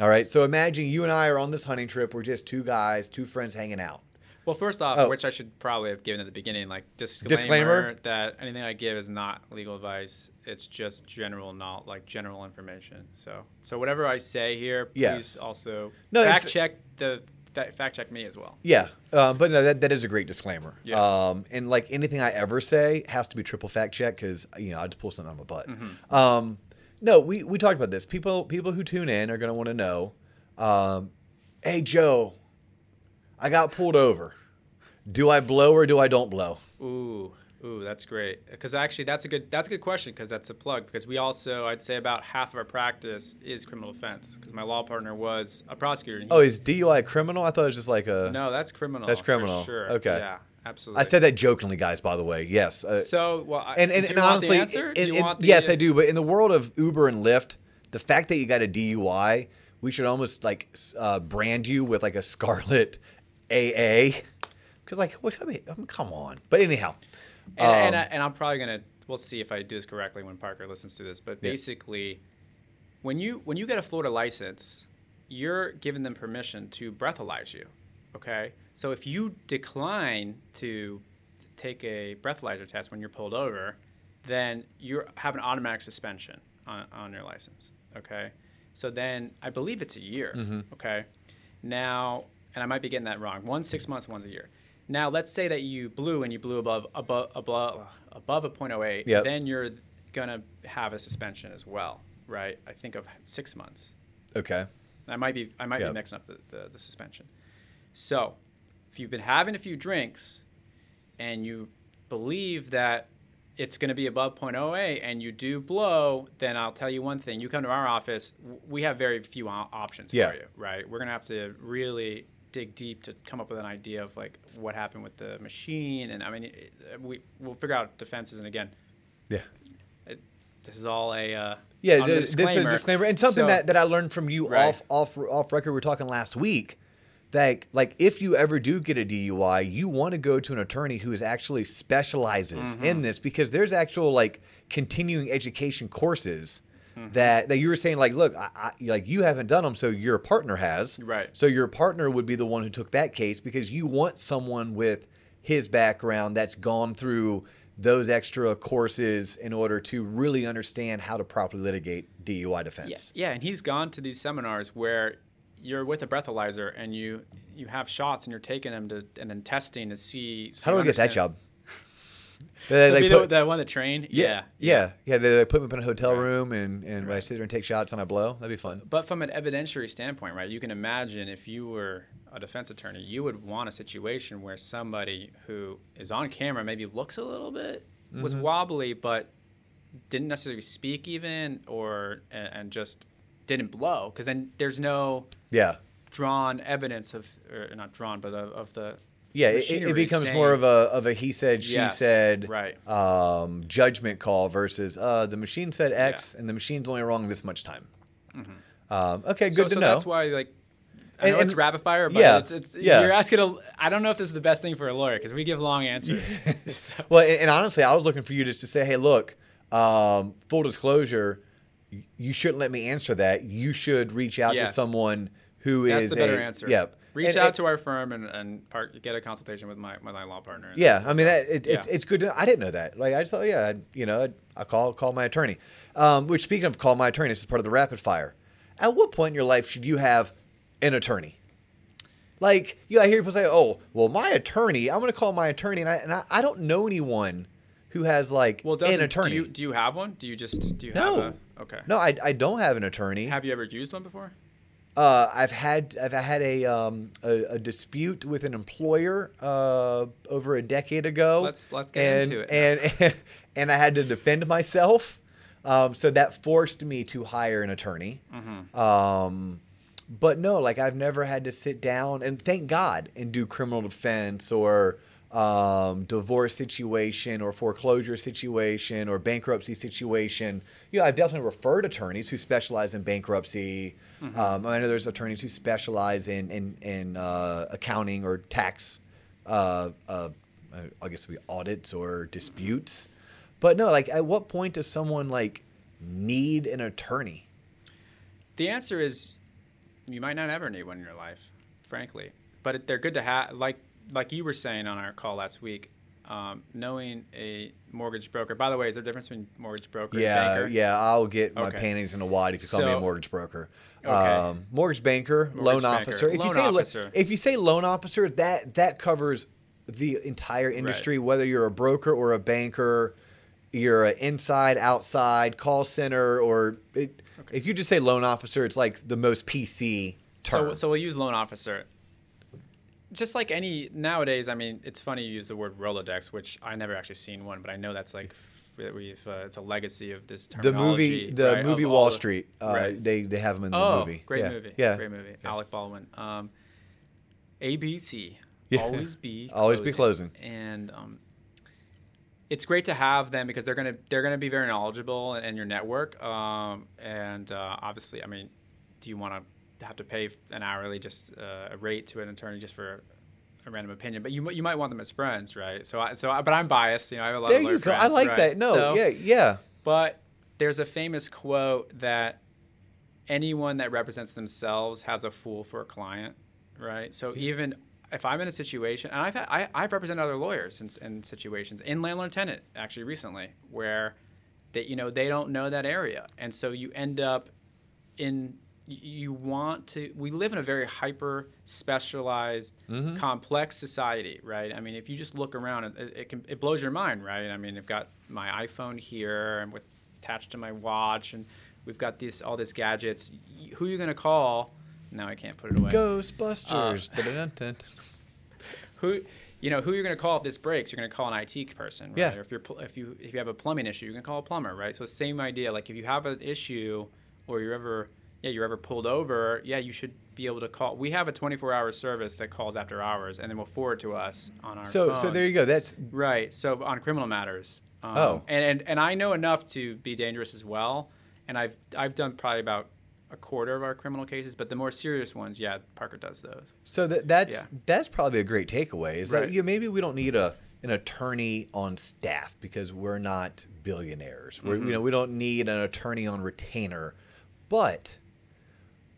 All right. So imagine you and I are on this hunting trip. We're just two guys, two friends hanging out. Well, first off, Oh. which I should probably have given at the beginning, like disclaimer, Disclaimer? that anything I give is not legal advice. It's just general not like general information. So, so whatever I say here, please Yes. also No, fact check the fact check me as well. Yeah, uh, but no, that, that is a great disclaimer. Yeah. Um, and like anything I ever say has to be triple fact check because you know I just pull something out of my butt. Mm-hmm. Um, no, we we talked about this. People people who tune in are going to want to know. Um, hey Joe, I got pulled over. Do I blow or do I don't blow? Ooh, ooh, that's great. Because actually, that's a good that's a good question because that's a plug. Because we also, I'd say, about half of our practice is criminal defense. Because my law partner was a prosecutor. and Oh, is DUI criminal? I thought it was just like a. no, that's criminal. That's criminal. sure. Okay. Yeah, absolutely. I said that jokingly, guys. By the way, yes. Uh, So, well, and and, and honestly, the answer? Do you in- want the- yes, I do. But in the world of Uber and Lyft, the fact that you got a DUI, we should almost like uh, brand you with like a scarlet AA, because like what? I mean, come on. But anyhow, And, and, um, I, and I'm probably gonna. We'll see if I do this correctly when Parker listens to this. But Yeah. basically, when you when you get a Florida license, you're giving them permission to breathalyze you. Okay. So if you decline to take a breathalyzer test when you're pulled over, then you have an automatic suspension on, on your license. Okay. So then I believe it's a year. Mm-hmm. Okay. Now, and I might be getting that wrong. One six months, one's a year. Now, let's say that you blew and you blew above above above, above a .08. Yep. Then you're gonna have a suspension as well, right? I think of six months. okay, I might be I might Yep. be mixing up the, the, the suspension. So, if you've been having a few drinks and you believe that it's going to be above .08 and you do blow, then I'll tell you one thing. You come to our office, we have very few options Yeah. for you, right? We're going to have to really dig deep to come up with an idea of like what happened with the machine and I mean it, we we'll figure out defenses and again, yeah. it, this is all a uh, Yeah, on the th- this is a disclaimer, and something So- that, that I learned from you Right. off off off record. We are talking last week that like if you ever do get a DUI, you want to go to an attorney who is actually specializes Mm-hmm. in this because there's actual like continuing education courses Mm-hmm. that that you were saying like, look, I, I, like you haven't done them, so your partner has, Right. So your partner would be the one who took that case because you want someone with his background that's gone through those extra courses in order to really understand how to properly litigate DUI defense. yeah, and he's gone to these seminars where you're with a breathalyzer and you you have shots and you're taking them to and then testing to see. so How do I get that job? [LAUGHS] They, To they put- the, one that train. yeah, yeah, yeah. They, they put me up in a hotel Right. room and, and I sit there and take shots and I blow. That'd be fun. But from an evidentiary standpoint, right, you can imagine if you were a defense attorney, you would want a situation where somebody who is on camera maybe looks a little bit, was Mhm. wobbly, but didn't necessarily speak even, or and, and just didn't blow, because then there's no Yeah, drawn evidence of, or not drawn, but of, of the yeah. It, it becomes saying- more of a of a he said she Yes, said right. um, judgment call versus uh, the machine said X and the machine's only wrong this much time. Um, okay, good so, to so know. that's why like I And- know it's rapid fire, but yeah, it's, it's yeah. you're asking a. I don't know if this is the best thing for a lawyer because we give long answers. [LAUGHS] [LAUGHS] So- Well, and, and honestly, I was looking for you just to say, hey, look, um, full disclosure, you shouldn't let me answer that. You should reach out to someone who is That's the better a, answer. Yep. Reach And- out and- to our firm and, and part, get a consultation with my, my law partner. Yeah, I mean that it, it's Yeah. it's good. To, I didn't know that. Like I just thought, yeah, I, you know, I, I call call my attorney. Um, which speaking of call my attorney, this is part of the rapid fire. At what point in your life should you have an attorney? Like, you I hear people say, "Oh, well, my attorney. I'm going to call my attorney," and I and I, I don't know anyone who has like Well, an attorney. Do you, do you have one? Do you just do you No. have a okay? no, I, I don't have an attorney. Have you ever used one before? Uh, I've had I've had a um a, a dispute with an employer uh over a decade ago. Let's- let's get and, into it And [LAUGHS] and I had to defend myself. Um, so that forced me to hire an attorney. Mm-hmm. Um, but no, like I've never had to sit down and thank God and do criminal defense or um, divorce situation or foreclosure situation or bankruptcy situation. You know, I've definitely referred attorneys who specialize in bankruptcy. Um, I know there's attorneys who specialize in in, in uh, accounting or tax uh, uh, I guess it would be audits or disputes. But no, like at what point does someone like need an attorney? The answer is you might not ever need one in your life, frankly. But they're good to have. Like like you were saying on our call last week, um, knowing a mortgage broker. By the way, is there a difference between mortgage broker Yeah, and banker? yeah, I'll get my Okay. panties in a wad if you call me a mortgage broker. Okay. Um, mortgage banker, loan banker. officer. If you say officer. if you say loan officer, that that covers the entire industry, whether you're a broker or a banker, you're an inside, outside, call center, or it, if you just say loan officer, it's like the most PC term. So, so we'll use loan officer. Just like any nowadays, I mean, it's funny you use the word Rolodex, which I never actually seen one, but I know that's like we've uh, it's a legacy of this terminology. the movie, the right, movie all Wall the- Street, uh, right. they they have them in the oh, movie. great yeah. movie. Yeah, great movie. Yeah. Alec Baldwin. Um, ABC. Yeah. Always be [LAUGHS] Always be closing. And um, it's great to have them because they're gonna they're gonna be very knowledgeable in, in your network. Um, and uh, obviously, I mean, do you want to have to pay an hourly just uh, a rate to an attorney just for a random opinion? But you you might want them as friends, right? So I, so I, but I'm biased. You know, I have a lot There of you go. I like right? that. No, So- yeah, yeah. but there's a famous quote that anyone that represents themselves has a fool for a client, right? So even if I'm in a situation, and I've had, I, I've represented other lawyers in, in situations in landlord tenant actually recently where that you know they don't know that area, and so you end up in you want to we live in a very hyper specialized complex society right? I mean if you just look around it, it can it blows your mind right? I mean i've got my iphone here and with attached to my watch and we've got these all these gadgets. Who are you going to call? Now i can't put it away. Ghostbusters. Uh, [LAUGHS] who you know who are you're going to call if this breaks? You're going to call an IT person right? Yeah. or if you're pl- if you if you have a plumbing issue you're going to call a plumber right? So same idea like if you have an issue or you're ever yeah you're ever pulled over yeah you should be able to call we have a 24 hour service that calls after hours and then will forward to us on our so so there you go. That's right so on criminal matters um, Oh. and, and and I know enough to be dangerous as well and I've I've done probably about a quarter of our criminal cases but the more serious ones yeah Parker does those So that that's Yeah. that's probably a great takeaway. Is that Right. you know, maybe we don't need a an attorney on staff because we're not billionaires. We're, Mm-hmm. you know, we don't need an attorney on retainer. But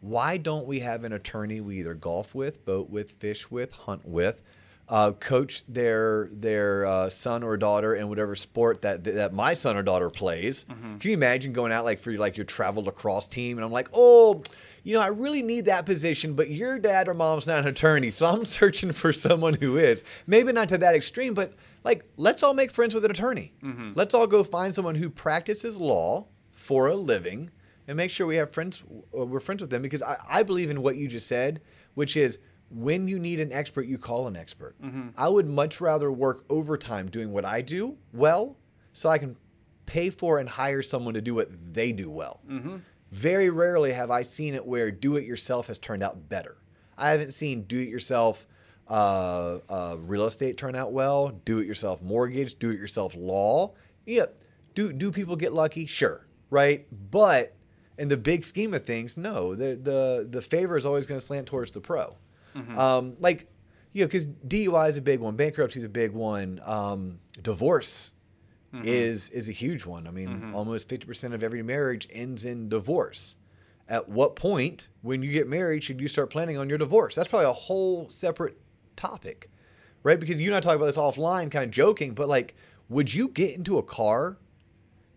why don't we have an attorney we either golf with, boat with, fish with, hunt with, uh, coach their their uh, son or daughter in whatever sport that that my son or daughter plays? Mm-hmm. Can you imagine going out like for like your travel lacrosse team and I'm like, oh, you know, I really need that position, but your dad or mom's not an attorney, so I'm [LAUGHS] searching for someone who is. Maybe not to that extreme, but like let's all make friends with an attorney. Let's all go find someone who practices law for a living and make sure we have friends uh, we're friends with them because I, I believe in what you just said which is when you need an expert you call an expert. I would much rather work overtime doing what i do well so i can pay for and hire someone to do what they do well. Very rarely have i seen it where do it yourself has turned out better. I haven't seen do it yourself uh, uh, real estate turn out well do it yourself mortgage do it yourself law. Yep. do do people get lucky? Sure right? But in the big scheme of things no the the the favor is always going to slant towards the pro. Um, like you know because dui is a big one bankruptcy is a big one um, divorce is is a huge one. I mean almost 50% of every marriage ends in divorce. At what point when you get married should you start planning on your divorce? That's probably a whole separate topic right? Because you and i talk about this offline kind of joking but like would you get into a car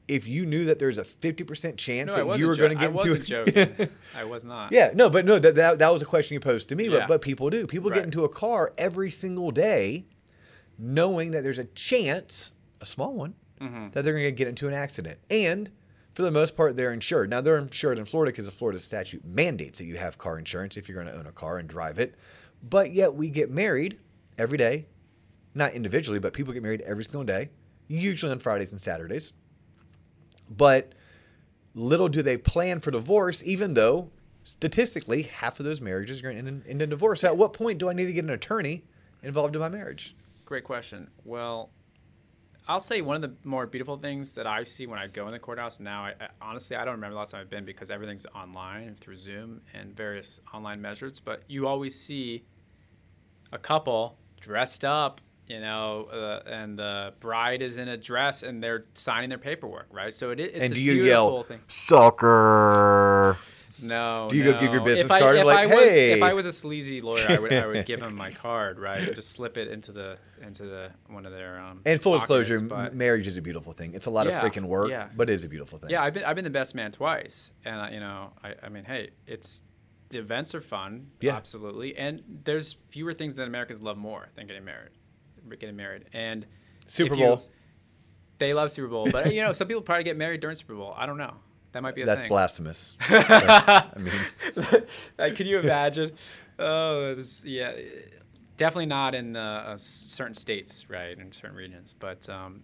if you knew that there's a 50% chance no that you were jo- going to I get into wasn't a joking [LAUGHS] I was not yeah, no, but no, that, that that was a question you posed to me, Yeah. but but people do. People Right. get into a car every single day, knowing that there's a chance, a small one, Mm-hmm. that they're going to get into an accident, and for the most part, they're insured. Now they're insured in Florida because the Florida statute mandates that you have car insurance if you're going to own a car and drive it. But yet we get married every day, not individually, but people get married every single day, usually on Fridays and Saturdays. But little do they plan for divorce, even though statistically half of those marriages are going to end in, in divorce. At what point do I need to get an attorney involved in my marriage? Great question. Well, I'll say one of the more beautiful things that I see when I go in the courthouse now. I, I, honestly, I don't remember the last time I've been because everything's online through Zoom and various online measures. But you always see a couple dressed up, you know, uh, and the bride is in a dress and they're signing their paperwork, right? So it, it's and a do you yell thing. soccer? No. Do you go give your business I, card? If Like, I was, "Hey." if I was a sleazy lawyer, I would, I would [LAUGHS] give him my card, right? Just slip it into the into the one of their um. And full disclosure, but- marriage is a beautiful thing. It's a lot Yeah, of freaking work, yeah. but it is a beautiful thing. Yeah, I've been I've been the best man twice, and I, you know, I, I mean, hey, it's the events are fun, Yeah. absolutely, and there's fewer things that Americans love more than getting married, getting married, and Super if you- Bowl. they love Super Bowl, but you know, some people probably get married during Super Bowl. I don't know. That might be a That's thing. blasphemous. [LAUGHS] I mean, [LAUGHS] Can you imagine? Oh, it's, yeah, definitely not in uh, uh, certain states, right, in certain regions. But um,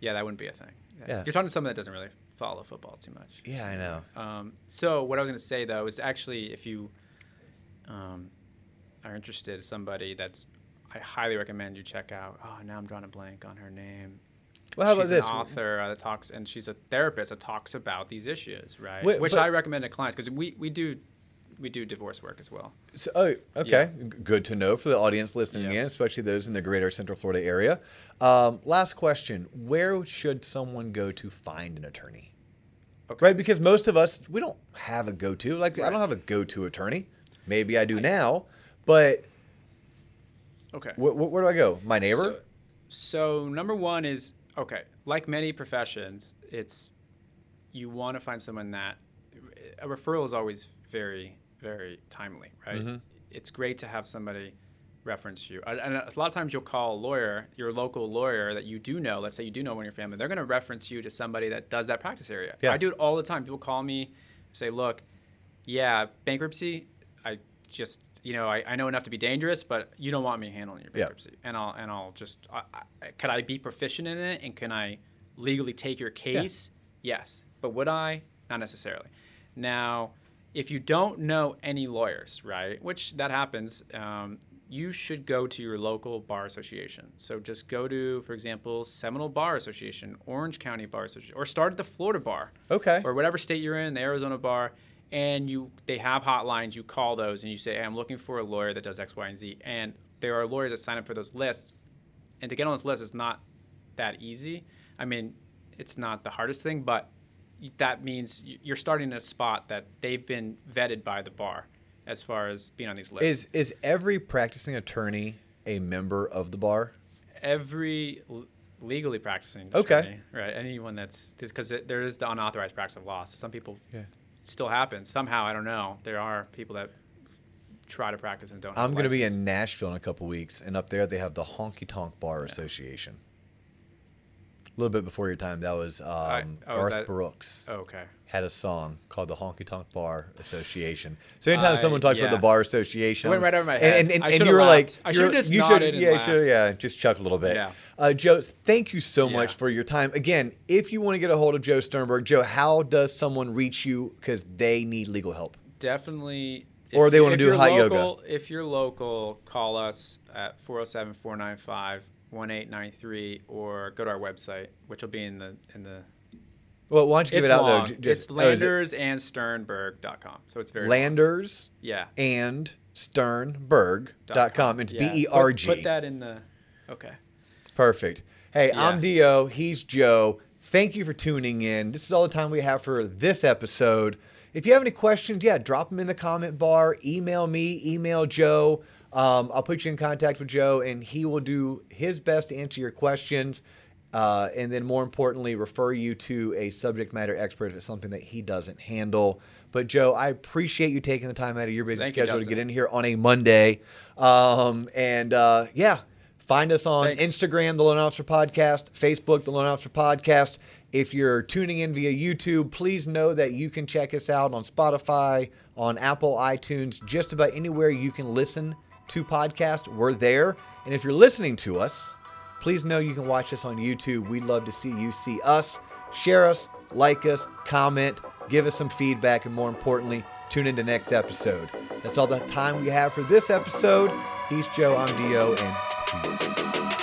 yeah, that wouldn't be a thing. Yeah. You're talking to someone that doesn't really follow football too much. yeah, I know. Um, so what I was going to say though is actually if you um, are interested in somebody that's, I highly recommend you check out. Oh, now I'm drawing a blank on her name. Well, how she's about this? An author uh, that talks, and she's a therapist that talks about these issues, right? Wait, Which I recommend to clients because we, we do we do divorce work as well. So, oh, okay. G- Good to know for the audience listening Yeah. in, especially those in the greater Central Florida area. Um, last question Where should someone go to find an attorney? Okay. Right? Because most of us, we don't have a go to. Like, I don't have a go to attorney. Maybe I do now, but Okay. wh- wh- where do I go? My neighbor? So, so number one is okay. Like many professions, it's you want to find someone that a referral is always very very timely, right? Mhm. It's great to have somebody reference you, and and a lot of times you'll call a lawyer, your local lawyer that you do know. Let's say you do know one of your family, they're going to reference you to somebody that does that practice area. Yeah. I do it all the time. People call me, say, "Look, yeah, bankruptcy. I just, you know, I, I know enough to be dangerous, but you don't want me handling your bankruptcy. Yeah. and I'll and I'll just, I, I, could I be proficient in it, and can I legally take your case? Yes, but would I? Not necessarily. Now, if you don't know any lawyers, right, which that happens. Um, you should go to your local bar association. So just go to, for example, Seminole Bar Association, Orange County Bar Association, or start at the Florida Bar Okay. or whatever state you're in, the Arizona bar, and you they have hotlines. You call those and you say, hey, "I'm looking for a lawyer that does X, Y, and Z." And there are lawyers that sign up for those lists, and to get on this list is not that easy. I mean, it's not the hardest thing, but that means you're starting at a spot that they've been vetted by the bar as far as being on these lists. Is is every practicing attorney a member of the bar? every legally practicing Okay. attorney, right? Anyone that's because there is the unauthorized practice of law. So some people Yeah. Still happens somehow. I don't know. There are people that try to practice and don't. I'm going to be in Nashville in a couple weeks, and up there they have the Honky Tonk Bar Association. A little bit before your time, that was um, oh, Garth that- Brooks Oh, okay. had a song called the Honky Tonk Bar Association. So anytime I- someone talks about the bar association, It went right over my head. and, and, I and you were like. I should've just you nodded and yeah, should- laughed. yeah, just chuck a little bit. Yeah. Uh, Joe, thank you so Yeah. much for your time. Again, if you want to get a hold of Joe Sternberg, Joe, how does someone reach you because they need legal help? Definitely. Or if they wanna do you're hot yoga. If you're local, call us at 407 495 1893 or go to our website, which will be in the in the. Well, why don't you give It's it out long. though? J- it's oh, landersandsternberg.com. So it's very long. Landers Yeah. and Sternberg.com. It's Yeah. B E R G. Put, put that in the. Okay. Perfect. Hey, Yeah. I'm Dio. He's Joe. Thank you for tuning in. This is all the time we have for this episode. If you have any questions, yeah, drop them in the comment bar. Email me, email Joe. Um, I'll put you in contact with Joe, and he will do his best to answer your questions. Uh, and then, more importantly, refer you to a subject matter expert if it's something that he doesn't handle. But, Joe, I appreciate you taking the time out of your busy Thank you, schedule to get in here on a Monday. Um, and uh, yeah, find us on Thanks. Instagram, the Loan Officer Podcast, Facebook, the Loan Officer Podcast. If you're tuning in via YouTube, please know that you can check us out on Spotify, on Apple, iTunes, just about anywhere you can listen to podcasts. We're there. And if you're listening to us, please know you can watch us on YouTube. We'd love to see you see us. Share us, like us, comment, give us some feedback, and more importantly, tune into next episode. That's all the time we have for this episode. He's Joe, I'm D.O., and peace.